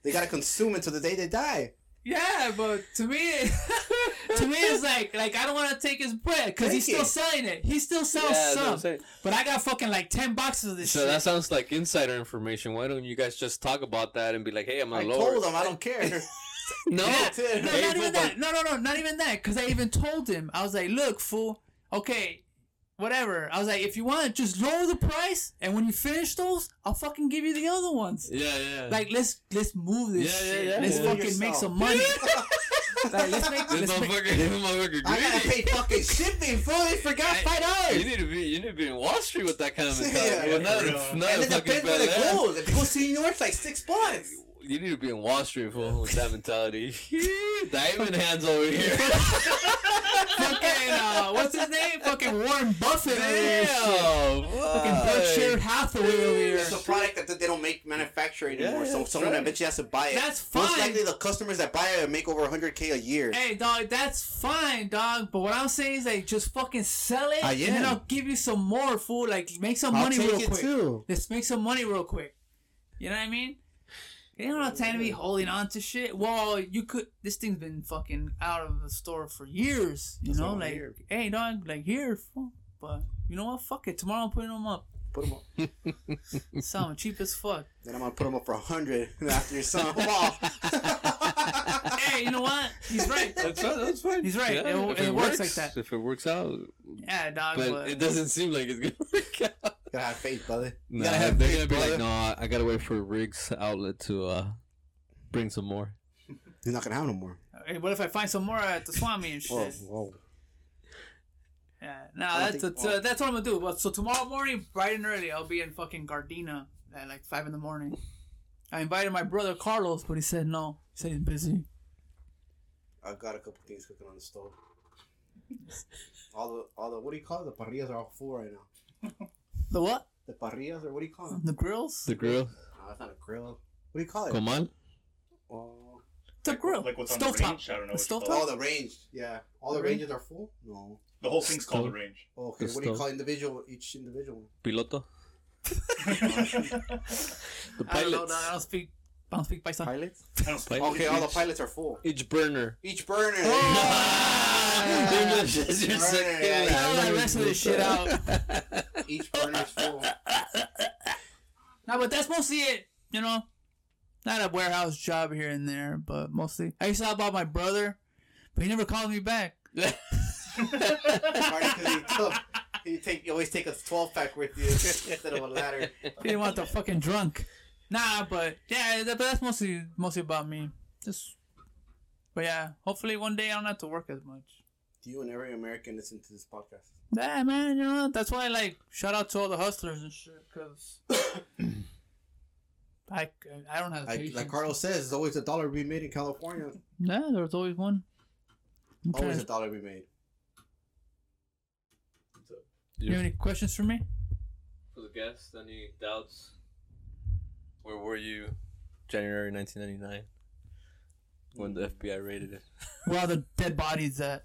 They gotta consume it till the day they die. Yeah, but to me, *laughs* to me, it's like like I don't want to take his bread because he's still it. selling it. He still sells Yeah, that's what I'm some, but I got fucking like ten boxes of this. So shit. that sounds like insider information. Why don't you guys just talk about that and be like, "Hey, I'm I gonna lower"? told it? him I don't care. *laughs* *laughs* No, Yeah. No, not even football- that. No, no, no, not even that. Because I even told him, I was like, look, fool, okay, whatever. I was like, if you want, just lower the price, and when you finish those, I'll fucking give you the other ones. Yeah, yeah. Like, let's let's move this Yeah, yeah, shit. yeah. let's Yeah. fucking make some money. *laughs* like, let's make. this Let's make motherfucker, this motherfucker I gotta pay fucking shipping, fool. I forgot Hey, five You need to be, you need to be in Wall Street with that kind of *laughs* Yeah. Well, not, for not And a it depends where it goes. If it goes to New York, it's like six bucks. You need to be in Wall Street fool, with that mentality. *laughs* Diamond hands over here. *laughs* fucking uh, what's his name? Fucking Warren Buffett. over. Damn. Fucking why? Berkshire Hathaway over here. It's a product that they don't make manufacture anymore, Yeah, so that's someone right. eventually has to buy it. That's Most fine. likely, the customers that buy it make over 100k a year. Hey, dog, that's fine, dog. But what I'm saying is, like, just fucking sell it, I and then am. I'll give you some more, fool. Like, make some I'll money take real it quick. too. Let's make some money real quick. You know what I mean? You don't have time to be holding on to shit. Well, you could. This thing's been fucking out of the store for years. You That's know, what I'm like, here. hey, dog, like here, fool. But you know what? Fuck it. Tomorrow I'm putting them up. Put them up. *laughs* Sell them cheap as fuck. Then I'm gonna put them up for a 100 *laughs* after you sell them all. *laughs* hey, you know what? He's right. That's fine. That's fine. He's right. It- if it works like that. If it works out, Yeah, dog. but But, it doesn't seem like it's gonna work out. Gotta have faith, brother. You Nah, gotta have they're faith, gonna be brother. like, no, I gotta wait for Riggs outlet to uh bring some more. *laughs* You're not gonna have no more. Hey, what if I find some more at the Swami and shit? Whoa, whoa. Yeah, no, I that's think- that's, uh, that's what I'm gonna do. But so tomorrow morning, bright and early, I'll be in fucking Gardena at like five in the morning. I invited my brother Carlos, but he said no. He said he's busy. I've got a couple things cooking on the stove. All the, all the, what do you call it? The parrillas are all full right now. *laughs* The what? The parrillas, or what do you call them? The grills? The grill, No, that's not a grill. What do you call it? comal. Oh, The grill. Like what's on the Stovetop. range? I don't know The what you stovetop? call oh, the range. Yeah. All the The range? ranges are full? No. The whole thing's called a range. Oh, okay. The What do you call individual, each individual? Piloto. *laughs* The I don't know. pilots. no, I don't speak. I don't speak Paisa. Pilots? I don't speak Okay, all the pilots are full. Each burner. Each burner. Oh! *laughs* English is your Burner, second yeah, yeah. Tell that rest of this shit out. *laughs* Each burner's full. *laughs* No, but that's mostly it. You know, not a warehouse job here and there, but mostly. I used to help out my brother, but he never called me back. *laughs* Party 'cause he took. You take. You always take a 12 pack with you *laughs* instead of a ladder. He didn't want the fucking drunk. Nah, but yeah, but that's mostly mostly about me. Just, but yeah, hopefully one day I don't have to work as much. Do you and every American listen to this podcast? Yeah, man, you know that's why like shout out to all the hustlers and shit, cause *coughs* I I don't have Like, patience. like Carlos says, there's always a dollar to be made in California. Yeah, there's always one. I'm trying Always to- a dollar to be made. you have any questions for me? For the guests, any doubts? Where were you January 1999 when the FBI raided it? Where are the dead bodies at?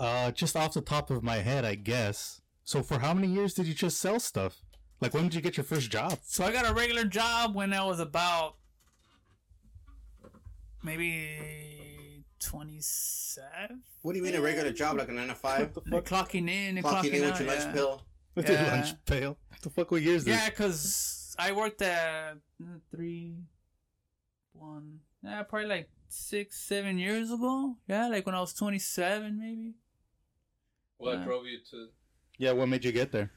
Uh, just off the top of my head, I guess. So for how many years did you just sell stuff? Like when did you get your first job? So I got a regular job when I was about maybe twenty seven. What do you mean a regular job, like a nine to five? Clocking in and Clocking clocking, in out. with your lunch yeah. bill. *laughs* With your Yeah. lunch pail. What the fuck? What year is this? Yeah, because I worked at uh, three, one, yeah, probably like six, seven years ago. Yeah, like when I was 27, maybe. What Uh, drove you to? Yeah, what made you get there?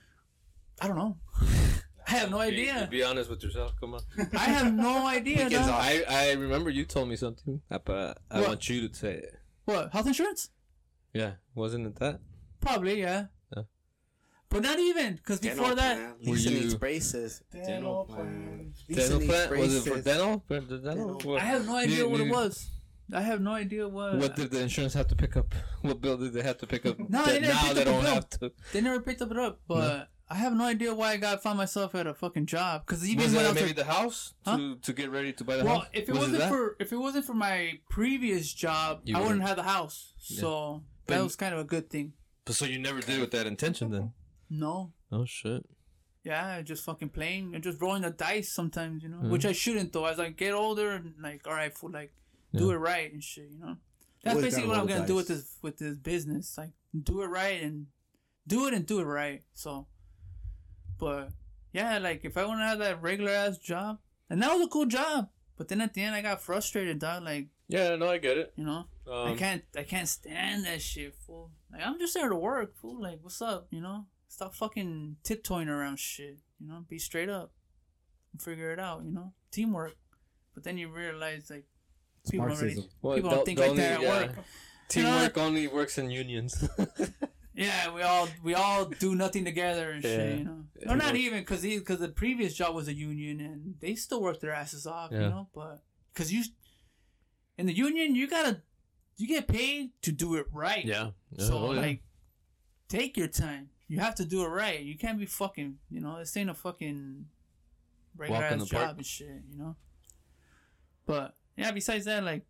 I don't know. *laughs* I have no Be- idea. Be honest with yourself. Come on. I have no *laughs* idea. Weekends dog. I, I remember you told me something, but I What? want you to say it. What health insurance? Yeah, wasn't it that? Probably, yeah. Yeah. But not even, because before that, Were Were you... you- needs braces. Dental plan. Dental plan? Was it for dental? For dental? Dental. I have no idea Did- what it did- was. I have no idea what. What did the insurance have to pick up? *laughs* What bill did they have to pick up? *laughs* No, they that didn't now pick they up a don't bill. to. They never picked up it up, but I have no idea why I got found myself at a fucking job. Because even Was when I was maybe the house Huh? to to get ready to buy the well, house? Well, if it Was wasn't that? for if it wasn't for my previous job, You I wouldn't have the house. So But- that was kind of a good thing. But so you never did it with that intention then? No, Oh shit. Yeah, just fucking playing and just rolling the dice sometimes, you know. Mhm. Which I shouldn't though. As I get older, and like, all right, fool, like, do it right and shit, you know. That's Always basically what I'm gonna do with this with this business. Like, do it right and do it and do it right. So, but yeah, like if I want to have that regular ass job, and that was a cool job, but then at the end I got frustrated, dog. Like, Yeah, no, I get it. you know, Um, I can't I can't stand that shit, fool. Like I'm just there to work, fool. Like what's up, you know? Stop fucking tiptoeing around shit, you know? Be straight up. And figure it out, you know? Teamwork. But then you realize like people don't, really, Marxism. Well, people don't think like only- that at yeah. work. *laughs* Teamwork *laughs* only works in unions. *laughs* Yeah, we all we all do nothing together and Yeah. shit, you know. Yeah. Or not even because because the previous job was a union and they still work their asses off, you know. But because you in the union, you gotta you get paid to do it right. yeah. yeah. So oh, yeah. like, take your time. You have to do it right. You can't be fucking. You know, this ain't a fucking regular ass the park. job and shit. You know. But yeah, besides that, like,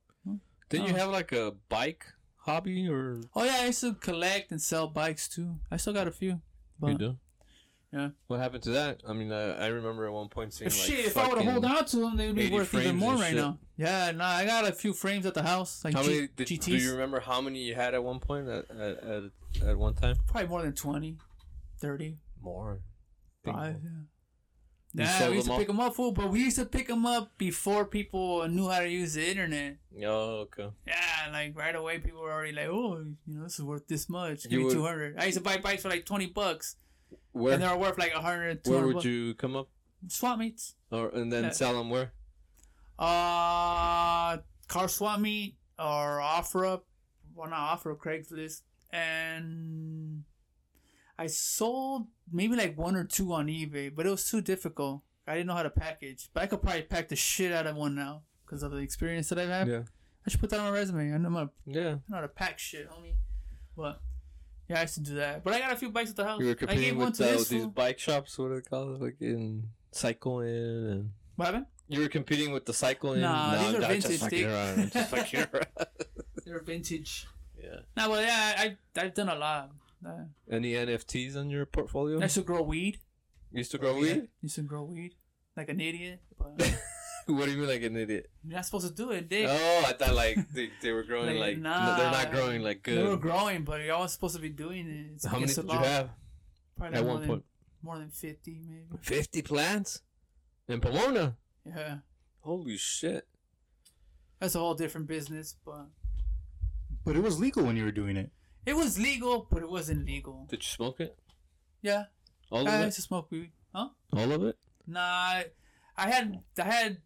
Didn't you oh. have like a bike hobby or oh yeah, I used to collect and sell bikes too. I still got a few. you do? Yeah. What happened to that? I mean, I, I remember at one point seeing if like shit, if I would have hold on to them, they would be worth even more right shit. now. Yeah, nah, I got a few frames at the house, like How G- many? Did, GTs. do you remember how many you had at one point at at, at, at one time? Probably more than 20, 30. More. Five, more. yeah. You Nah, we used to pick them up, fool, but we used to pick them up before people knew how to use the internet. Oh, okay. Yeah, like right away, people were already like, "Oh, you know, this is worth this much. Give You me would- two hundred. I used to buy bikes for like twenty bucks, Where and they were worth like a hundred, two where would bucks. you come up Swap meets. or and then Yeah. sell them where? Uh, car swap meet or offer up. Well, not offer Craigslist, and I sold maybe like one or two on eBay, but it was too difficult. I didn't know how to package, but I could probably pack the shit out of one now because of the experience that I've had. Yeah. I should put that on my resume. I know how to, Yeah. I know how to pack shit, homie. But yeah, I used to do that. But I got a few bikes at the house. You were I gave competing one with to uh, this these fool. bike shops. What do they call it? Like in cycling and. What happened? You were competing with the cycling. Nah, these are I'm vintage, Just fucking dick. just fucking. They're vintage. yeah. No, but yeah, I I've done a lot. Uh, Any NFTs on your portfolio? I used to grow weed. You used to grow Oh, yeah. weed. Used to grow weed like an idiot, but *laughs* what do you mean, like an idiot? you're not supposed to do it, dick. Oh, I thought like they, they were growing Like, like, nah. they're not growing like good. They were growing, but you're always supposed to be doing it. It's How many did you have Probably at more one than, point? More than fifty, maybe. Fifty plants in Pomona. Yeah, Holy shit! that's a whole different business, but But it was legal when you were doing it. It was legal, but it wasn't legal. Did you smoke it? Yeah, All I of used it? to smoke weed. Huh? All of it? Nah, I I had I had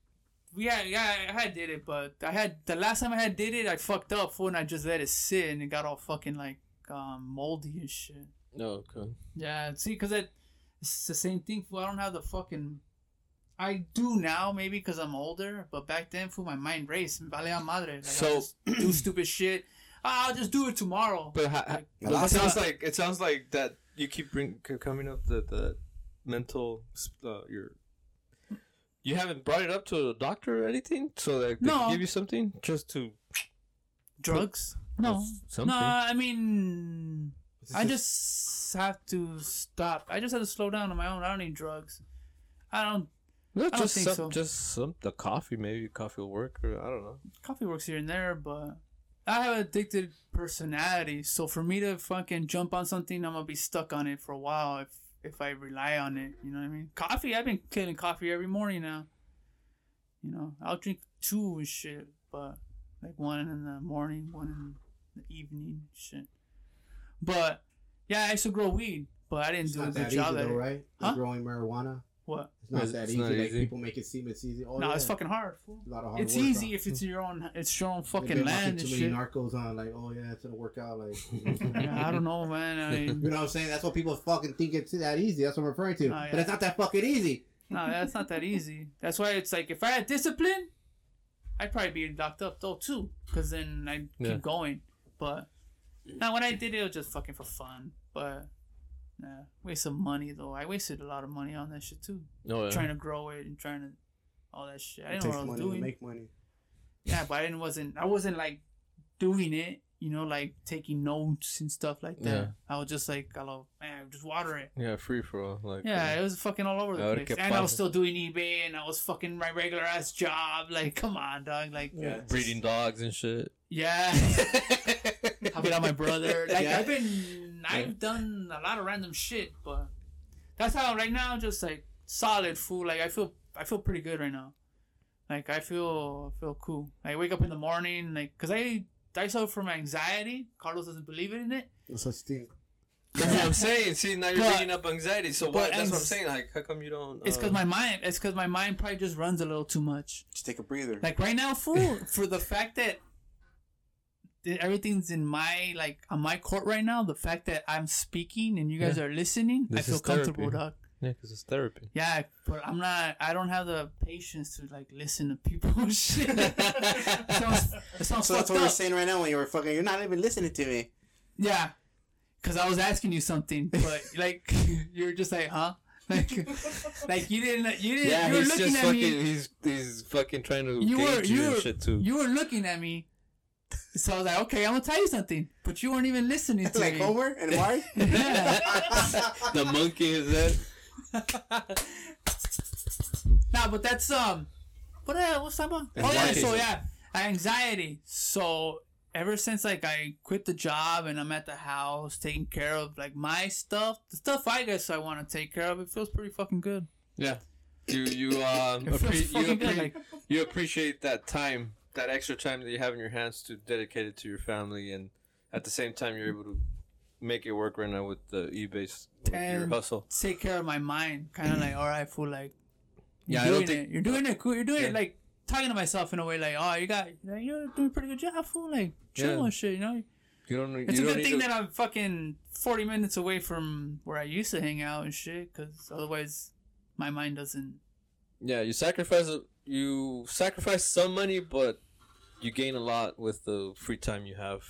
we had yeah I had did it, but I had the last time I had did it, I fucked up fool, and I just let it sit, and it got all fucking like um moldy and shit. No, okay. Yeah, see, because it it's the same thing. Fool, I don't have the fucking. I do now, maybe because I'm older, but back then, fool, my mind raced. Vale madre. Like, So- I just do stupid shit. Ah, I'll just do it tomorrow. But ha- Like, but it sounds like it sounds like that you keep bring coming up the the mental uh, your. You haven't brought it up to a doctor or anything, so that they No. can give you something just to drugs. No, something. no. I mean, I just have to stop. I just have to slow down on my own. I don't need drugs. I don't. No, don't just think some, so. just some the coffee. Maybe coffee will work, or I don't know. Coffee works here and there, but I have an addicted personality. So for me to fucking jump on something, I'm gonna be stuck on it for a while if if I rely on it. You know what I mean? Coffee. I've been killing coffee every morning now. You know, I'll drink two and shit, but like one in the morning, one in the evening, shit. But yeah, I used to grow weed, but I didn't It's do a good that job easy at though, it. right? Huh? Growing marijuana. What? It's not It's- that it's easy. not like easy. people make it seem it's easy. Oh, no, yeah. it's fucking hard. Fool. a lot of hard It's work, easy bro. if it's your own. It's your own fucking been watching land and too shit. many narcos on like, oh yeah, it's gonna work out. Like, *laughs* you know what I'm? Yeah, I don't know, man. I mean, You know what I'm saying? That's what people fucking think it's that easy. That's what I'm referring to. Oh, yeah. But it's not that fucking easy. no, that's not that easy. That's why it's like if I had discipline, I'd probably be locked up though too, because then I'd Yeah. keep going. But now when I did it, it was just fucking for fun. But nah, waste of money though. I wasted a lot of money on that shit too, No, yeah. trying to grow it and trying to all that shit. I didn't know takes what I was money to doing. make money. Yeah, but I didn't wasn't I wasn't like doing it you know, like taking notes and stuff like that. Yeah. I was just like, hello, man, just water it. Yeah, free for all. Like Yeah, uh, it was fucking all over the place. que And I was still doing eBay and I was fucking my regular ass job. *laughs* Like, come on, dog. Like, Yeah. breeding dogs and shit. yeah. *laughs* helping out my brother. *laughs* Like, Yeah. I've been, I've done a lot of random shit, but that's how right now, just like solid food. Like, I feel, I feel pretty good right now. Like, I feel, feel cool. I wake up in the morning, like, cause I, I suffer from anxiety. Carlos doesn't believe in it. No such thing. That's what I'm saying. See, now you're But- bringing up anxiety. So what? That's what I'm saying. Like, how come you don't? It's cause uh, my mind. It's cause my mind probably just runs a little too much. Just take a breather. Like right now, fool, for the fact that that everything's in my like on my court right now, the fact that I'm speaking and you guys Yeah. are listening, This I feel comfortable, dog. Yeah, because it's therapy. Yeah, but I'm not. I don't have the patience to like listen to people. *laughs* shit. it sounds, it sounds so that's fucked what we're saying right now. When you were fucking, you're not even listening to me. Yeah, because I was asking you something, *laughs* but like *laughs* you're just like, huh? Like, like you didn't. You didn't. Yeah, you were he's looking just at fucking. me. He's he's fucking trying to You were gauge you, you and were, shit too. you were looking at me. So I was like, okay, I'm gonna tell you something, but you weren't even listening to like me. Homer and *laughs* Mark. The monkey is that? *laughs* nah, but that's um, what uh, what's that about? Oh yeah, so yeah, anxiety. So ever since like I quit the job and I'm at the house taking care of like my stuff, the stuff I guess I want to take care of, it feels pretty fucking good. Yeah. You you *laughs* um appre- you, fucking good, appre- like- you appreciate that time, that extra time that you have in your hands to dedicate it to your family, and at the same time you're able to make it work right now with the eBay, your hustle. Take care of my mind, kind of like all right, fool, like Yeah, I don't think- it, you're doing it cool, you're doing Yeah. it like talking to myself in a way like oh you got like, you're doing a pretty good job, fool, like chill Yeah. and shit, you know. You don't. It's you a don't good thing to- that I'm fucking 40 minutes away from where I used to hang out and shit, because otherwise my mind doesn't. Yeah, you sacrifice you sacrifice some money, but you gain a lot with the free time you have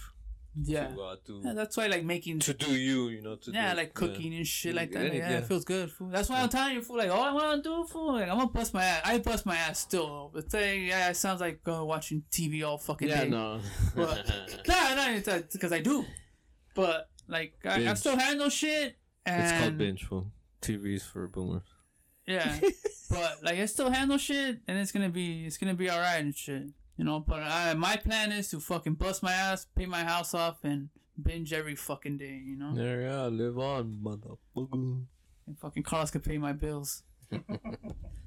Yeah. to uh, do Yeah, that's why like making. to do you. You know, to Yeah, do, like cooking and shit like that. Yeah, Like, yeah, yeah. it feels good. Fool. That's why I'm telling you, fool. Like, all I want to do, fool. Like, I'm gonna bust my ass. I bust my ass still. But say, yeah, it sounds like uh, watching TV all fucking day. Yeah, day. no. But- *laughs* No, no, it's because I do. But like, I, I still handle shit. And it's called binge. Fool. TV's for boomers. Yeah, *laughs* but like I still handle shit, and it's gonna be it's gonna be all right and shit, you know. But uh, my plan is to fucking bust my ass, pay my house off, and binge every fucking day, you know. There you go. Live on, motherfucker. And fucking Carlos can pay my bills. *laughs*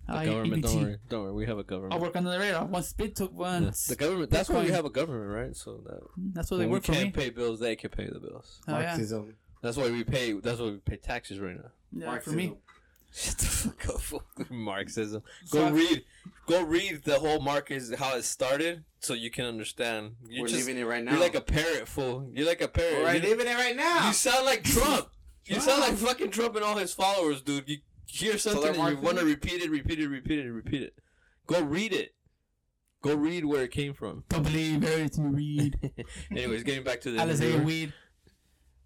The Uh, government, EBT. don't worry, don't worry. We have a government. I'll work under the radar. Once Bit took Yeah. once, The government. That's why we have a government, right? So that that's what they when we work for can't me. pay bills, they can pay the bills. Oh, yeah, Marxism. That's why we pay. That's why we pay taxes right now. yeah, for me. *laughs* Shut the fuck up, fool. *laughs* Marxism. Go I- read. Go read the whole market how it started, so you can understand. You're We're just, living it right now. You're like a parrot, fool. You're like a parrot. We're You- living it right now. You sound like Trump. You Trump. *laughs* sound like fucking Trump and all his followers, dude. You hear something and you want to repeat it, repeat it, repeat it, repeat it. Go read it. Go read where it came from. Don't believe everything you read. *laughs* Anyways, getting back to the Alice weed.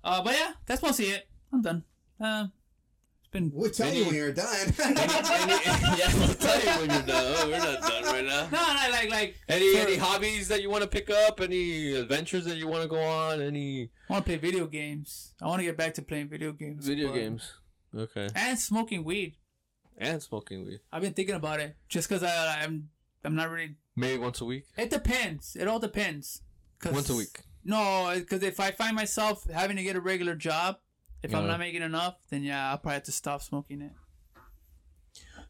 Uh, but yeah, that's mostly it. I'm done. Uh, it's been We'll tell Any- you when you're done. *laughs* Any- any- *laughs* yeah, we'll tell you when you're done. Oh, we're not done right now. no, no, like like Any For- any hobbies that you want to pick up? Any adventures that you want to go on? Any I want to play video games. I want to get back to playing video games. video but- games? Okay. and smoking weed. And smoking weed. I've been thinking about it just because I'm I'm not really. Maybe once a week. It depends. It all depends. 'Cause- Once a week. No, because if I find myself having to get a regular job, if I'm Yeah. not making enough, then yeah, I'll probably have to stop smoking it.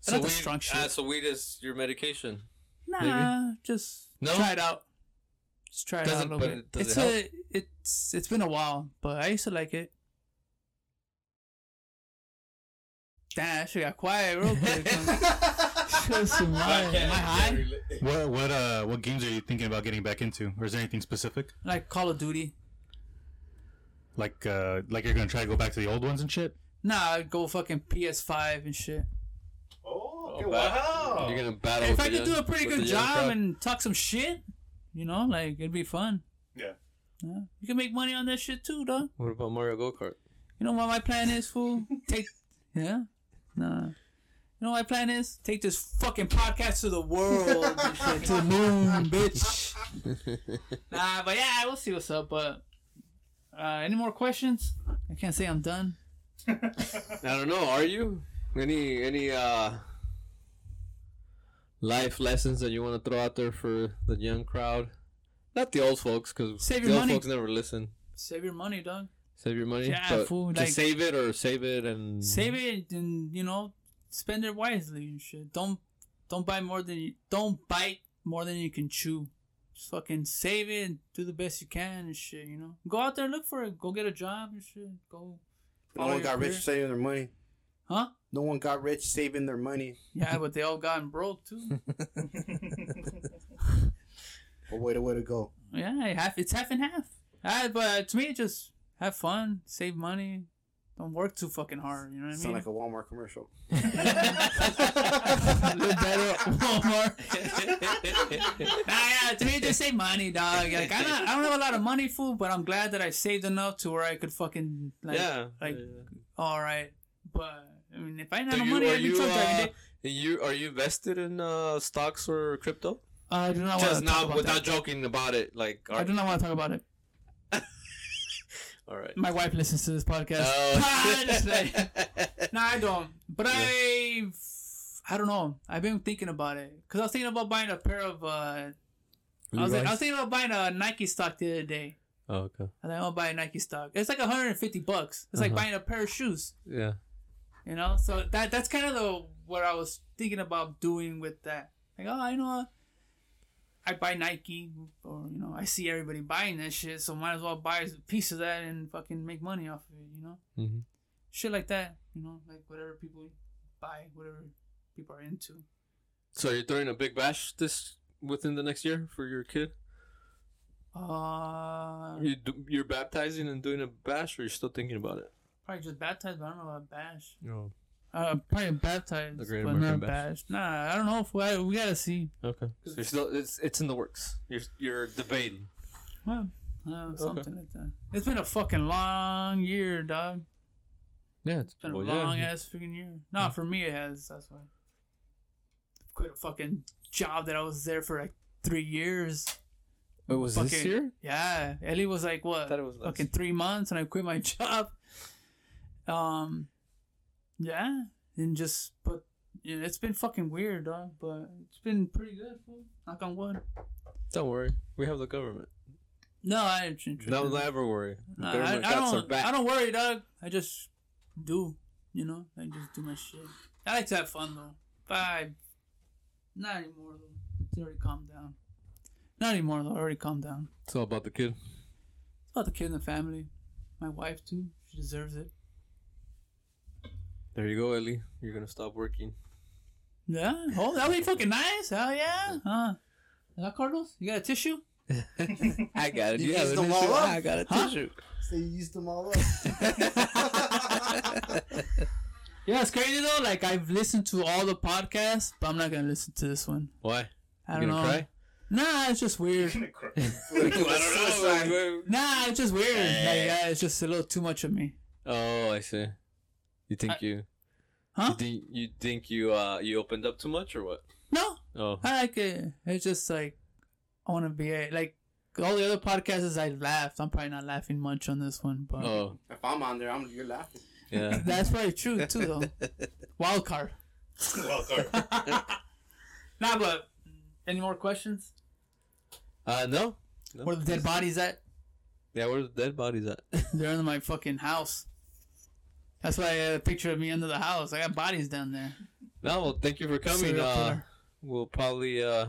So not the weed, strong shit. ah, so weed is your medication. Nah, just No? try it out. Just try it out a little bit. It, it's it a, it's it's been a while, but I used to like it. Damn, that shit got quiet real quick. *laughs* Shit, some mind. Am I high? What what uh what games are you thinking about getting back into, or is there anything specific? Like Call of Duty. Like uh like you're gonna try to go back to the old ones and shit? Nah, I'd go fucking PS5 and shit. oh, okay, wow. You're gonna battle. if with I the could do a pretty good job crowd. and talk some shit, you know, like it'd be fun. Yeah. Yeah. You can make money on that shit too, dog. What about Mario Go Kart? You know what my plan is, fool? *laughs* Take, yeah, nah. You know what my plan is? Take this fucking podcast to the world, to the moon, bitch. *laughs* nah, but yeah, we'll see what's up. But uh, any more questions? I can't say I'm done. *laughs* I don't know. Are you any any uh life lessons that you want to throw out there for the young crowd? Not the old folks, because the old money. folks never listen. Save your money, dog. Save your money. Yeah, fool, to like- save it or save it and Save it and you know spend it wisely and shit. Don't don't buy more than you don't bite more than you can chew. Just fucking save it do the best you can and shit. You know, go out there and look for it. Go get a job and shit. Go. No follow one got career. rich saving their money. Huh? No one got rich saving their money. Yeah, but they all gotten broke too. *laughs* *laughs* What way to way to go? Yeah, half it's half and half. Uh, but to me, just have fun, save money, don't work too fucking hard. You know what I mean? Sound mean? like a Walmart commercial. *laughs* *laughs* a little better, Walmart. *laughs* nah, yeah, to me, just save money, dog. Like I don't, I don't have a lot of money, fool, but I'm glad that I saved enough to where I could fucking like, yeah. like, yeah. all right. But I mean, if I didn't Do have no money, are I'd be you, truck driving. uh, you are you vested in uh, stocks or crypto? I do not want Just to talk not about without that. joking about it. Like, I do not want to talk about it. All right. My wife listens to this podcast. Oh. *laughs* No, I don't. But I, I don't know. I've been thinking about it because I was thinking about buying a pair of. uh I was, like, I was thinking about buying a Nike stock the other day. oh, okay. I think I'll buy a Nike stock. It's like 150 bucks. It's like Uh-huh. buying a pair of shoes. Yeah. You know, so that that's kind of the what I was thinking about doing with that. Like, oh, I know, I buy Nike, or you know, I see everybody buying that shit, so might as well buy a piece of that and fucking make money off of it. You know, hmm shit like that. You know, like whatever people buy, whatever people are into. So you're throwing a big bash this within the next year for your kid? Uh, You do, you're baptizing and doing a bash, or you're still thinking about it? probably just baptized, but I don't know about bash. No. Uh, probably *laughs* baptized, The Great but American not Bash. bash. Nah, I don't know if we, we gotta see. Okay. So you're still it's it's in the works. You're you're debating. Well, uh, something like that. It's been a fucking long year, dog. Yeah, it's It's been a well, long yeah. ass freaking year. No, for me it has. That's why. Quit a fucking job that I was there for like three years. It was this Fucking- year. Yeah, Ellie was like what? thought it was last- fucking three months, and I quit my *laughs* job. Um, yeah, and just but yeah, it's been fucking weird, dog. But it's been pretty good. Fool. Knock on wood. Don't worry, we have the government. No, I. Don't ever worry. Nah, I, I don't. I don't worry, dog. I just do. You know, I just do my shit. I like to have fun though. I, not anymore though. It's already calmed down. Not anymore though. I already calmed down. It's all about the kid. It's about the kid and the family. My wife too. She deserves it. There you go, Ellie. You're gonna stop working. Yeah. Oh, that would be fucking nice. Hell yeah. Huh? Is that Carlos? You got a tissue? *laughs* I got it. You used them all up? I got a Huh? tissue. So you used them all up. *laughs* Yeah, it's crazy though. Like I've listened to all the podcasts, but I'm not gonna listen to this one. Why? I don't gonna know. cry? Nah, it's just weird. *laughs* I don't know. Nah, it's just weird. Like, yeah, it's just a little too much of me. Oh, I see. You think I- you? Huh? You think you think you uh you opened up too much or what? No, Oh, I like it. It's just like I want to be a, like all the other podcasts. I laughed. I'm probably not laughing much on this one, but oh, If I'm on there, I'm you're laughing. yeah. *laughs* that's probably true too, though. *laughs* Wild card. Wild card. *laughs* Nah, but any more questions? Uh, no. no. Where the dead bodies at? Yeah, where's the dead bodies at? They're in my fucking house. That's why I had a picture of me under the house. I got bodies down there. no, well, thank you for coming. Serial Uh, killer. we'll probably uh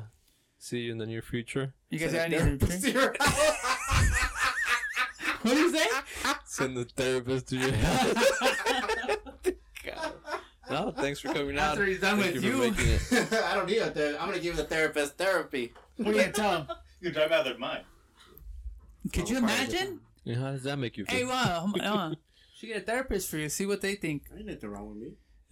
see you in the near future. You guys got any other drink? *laughs* What do you say? Send the therapist to your house. God. *laughs* No, thanks for coming out. After he's done Thank with you. you. For making it. *laughs* I don't need a therapist. I'm gonna give the therapist therapy. What are you gonna tell him? You drive out of mine. Could you imagine? Yeah, how does that make you feel? Hey, wow, hold on. Should get a therapist for you. See what they think. Ain't nothing wrong with me. *laughs*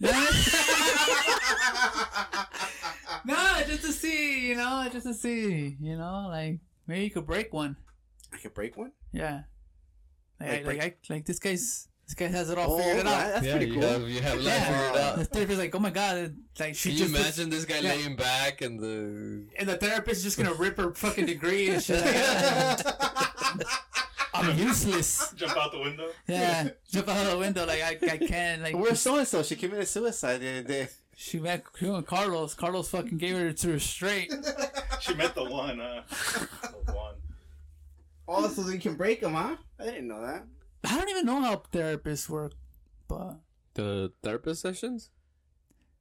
no, *laughs* just to see, you know, just to see, you know, like maybe you could break one. I could break one. Yeah. Like, Like like, I, like this guy's This guy has it all Oh, figured that- out. that's yeah, pretty you cool. have you have life Yeah. figured out. The therapist like, oh my god, like she Can you just imagine this guy yeah. laying back and the and the therapist is just gonna rip her fucking degree and shit. Like, *laughs* I'm *laughs* useless. Jump out the window. Yeah, jump out the window like I, I can like. Where's so and so? She committed suicide the other day. She met she and Carlos. Carlos fucking gave her to her straight. She met the one. Uh, the one. Oh, so you can break them, huh? I didn't know that. I don't even know how therapists work, but the therapist sessions.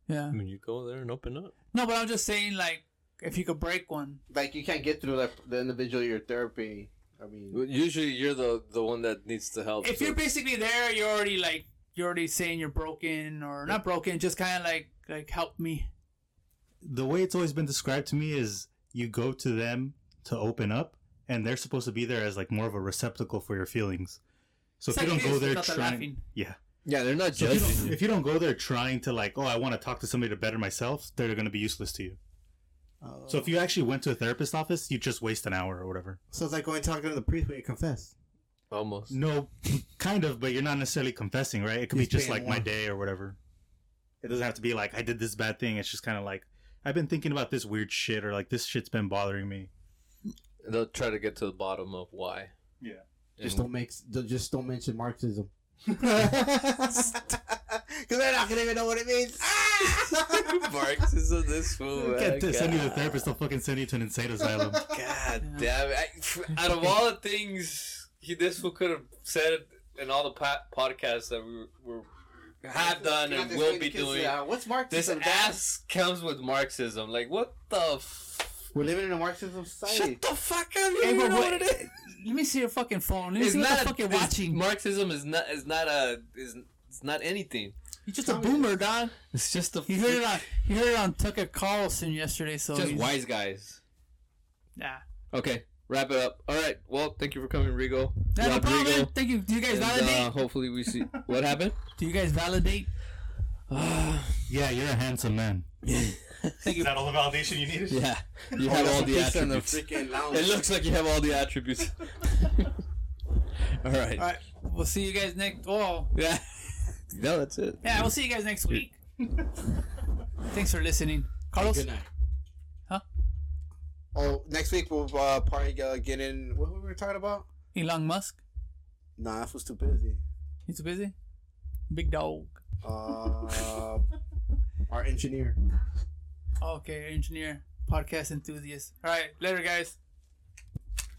yeah. I mean, you go there and open up. No, but I'm just saying like if you could break one. Like you can't get through like the individual your therapy. I mean, Usually, you're the the one that needs the help. If so- you're basically there, you're already like you're already saying you're broken or not broken, just kind of like like help me. The way it's always been described to me is you go to them to open up, and they're supposed to be there as like more of a receptacle for your feelings. So It's if you don't go there trying, laughing. yeah. yeah, they're not So if you, judging don't, you. if you don't go there trying to like, oh, I want to talk to somebody to better myself, they're going to be useless to you. Oh. So if you actually went to a therapist office, you just waste an hour or whatever. So it's like going talking to the priest when you confess. Almost. No, kind of, but you're not necessarily confessing, right? It could He's be just paying like my day or whatever. It doesn't have to be like I did this bad thing. It's just kind of like I've been thinking about this weird shit or like this shit's been bothering me. They'll try to get to the bottom of why. Yeah. Just And- don't make. Just don't mention Marxism. *laughs* *laughs* Because they're not gonna even know what it means. *laughs* Marxism, this fool. Get man, this, send you to a therapist. They'll fucking send you to an insane asylum. *laughs* God damn it. I, out of all the things he this fool could have said in all the pa- podcasts that we were, were have done and will be to kids, doing, uh, what's this Marxism? Dad? ass comes with Marxism. Like, what the f- We're living in a Marxism society. Shut the fuck up! You Hey, don't even know what- what it is. Let me see your fucking phone. Let me It's see what not the fuck you're watching. Marxism is not is not a is it's not anything. You're just a boomer, Don. It's just a You heard it on you heard it on Tucker Carlson yesterday. So just he's- wise guys. Yeah. Okay, wrap it up. All right. Well, thank you for coming, Rigo. Yeah, no problem. Rodrigo. man. Thank you. Do you guys And, validate? uh, hopefully we see what happened. *laughs* Do you guys validate? *sighs* yeah, you're a handsome man. *laughs* Thank you. that all the validation you needed? Yeah, you have all the Pizza in the attributes. freaking *laughs* lounge. It looks like you have all the attributes. all right. All right. We'll see you guys next. Oh, Yeah. No, that's it. yeah. We'll see you guys next week. *laughs* Thanks for listening, Carlos. Good night. Huh? Oh, next week we'll uh, probably uh, get in. What were we talking about? Elon Musk. Nah, that was too busy. He's too busy. Big dog. Uh, our engineer. Okay, engineer, podcast enthusiast. All right, later, guys.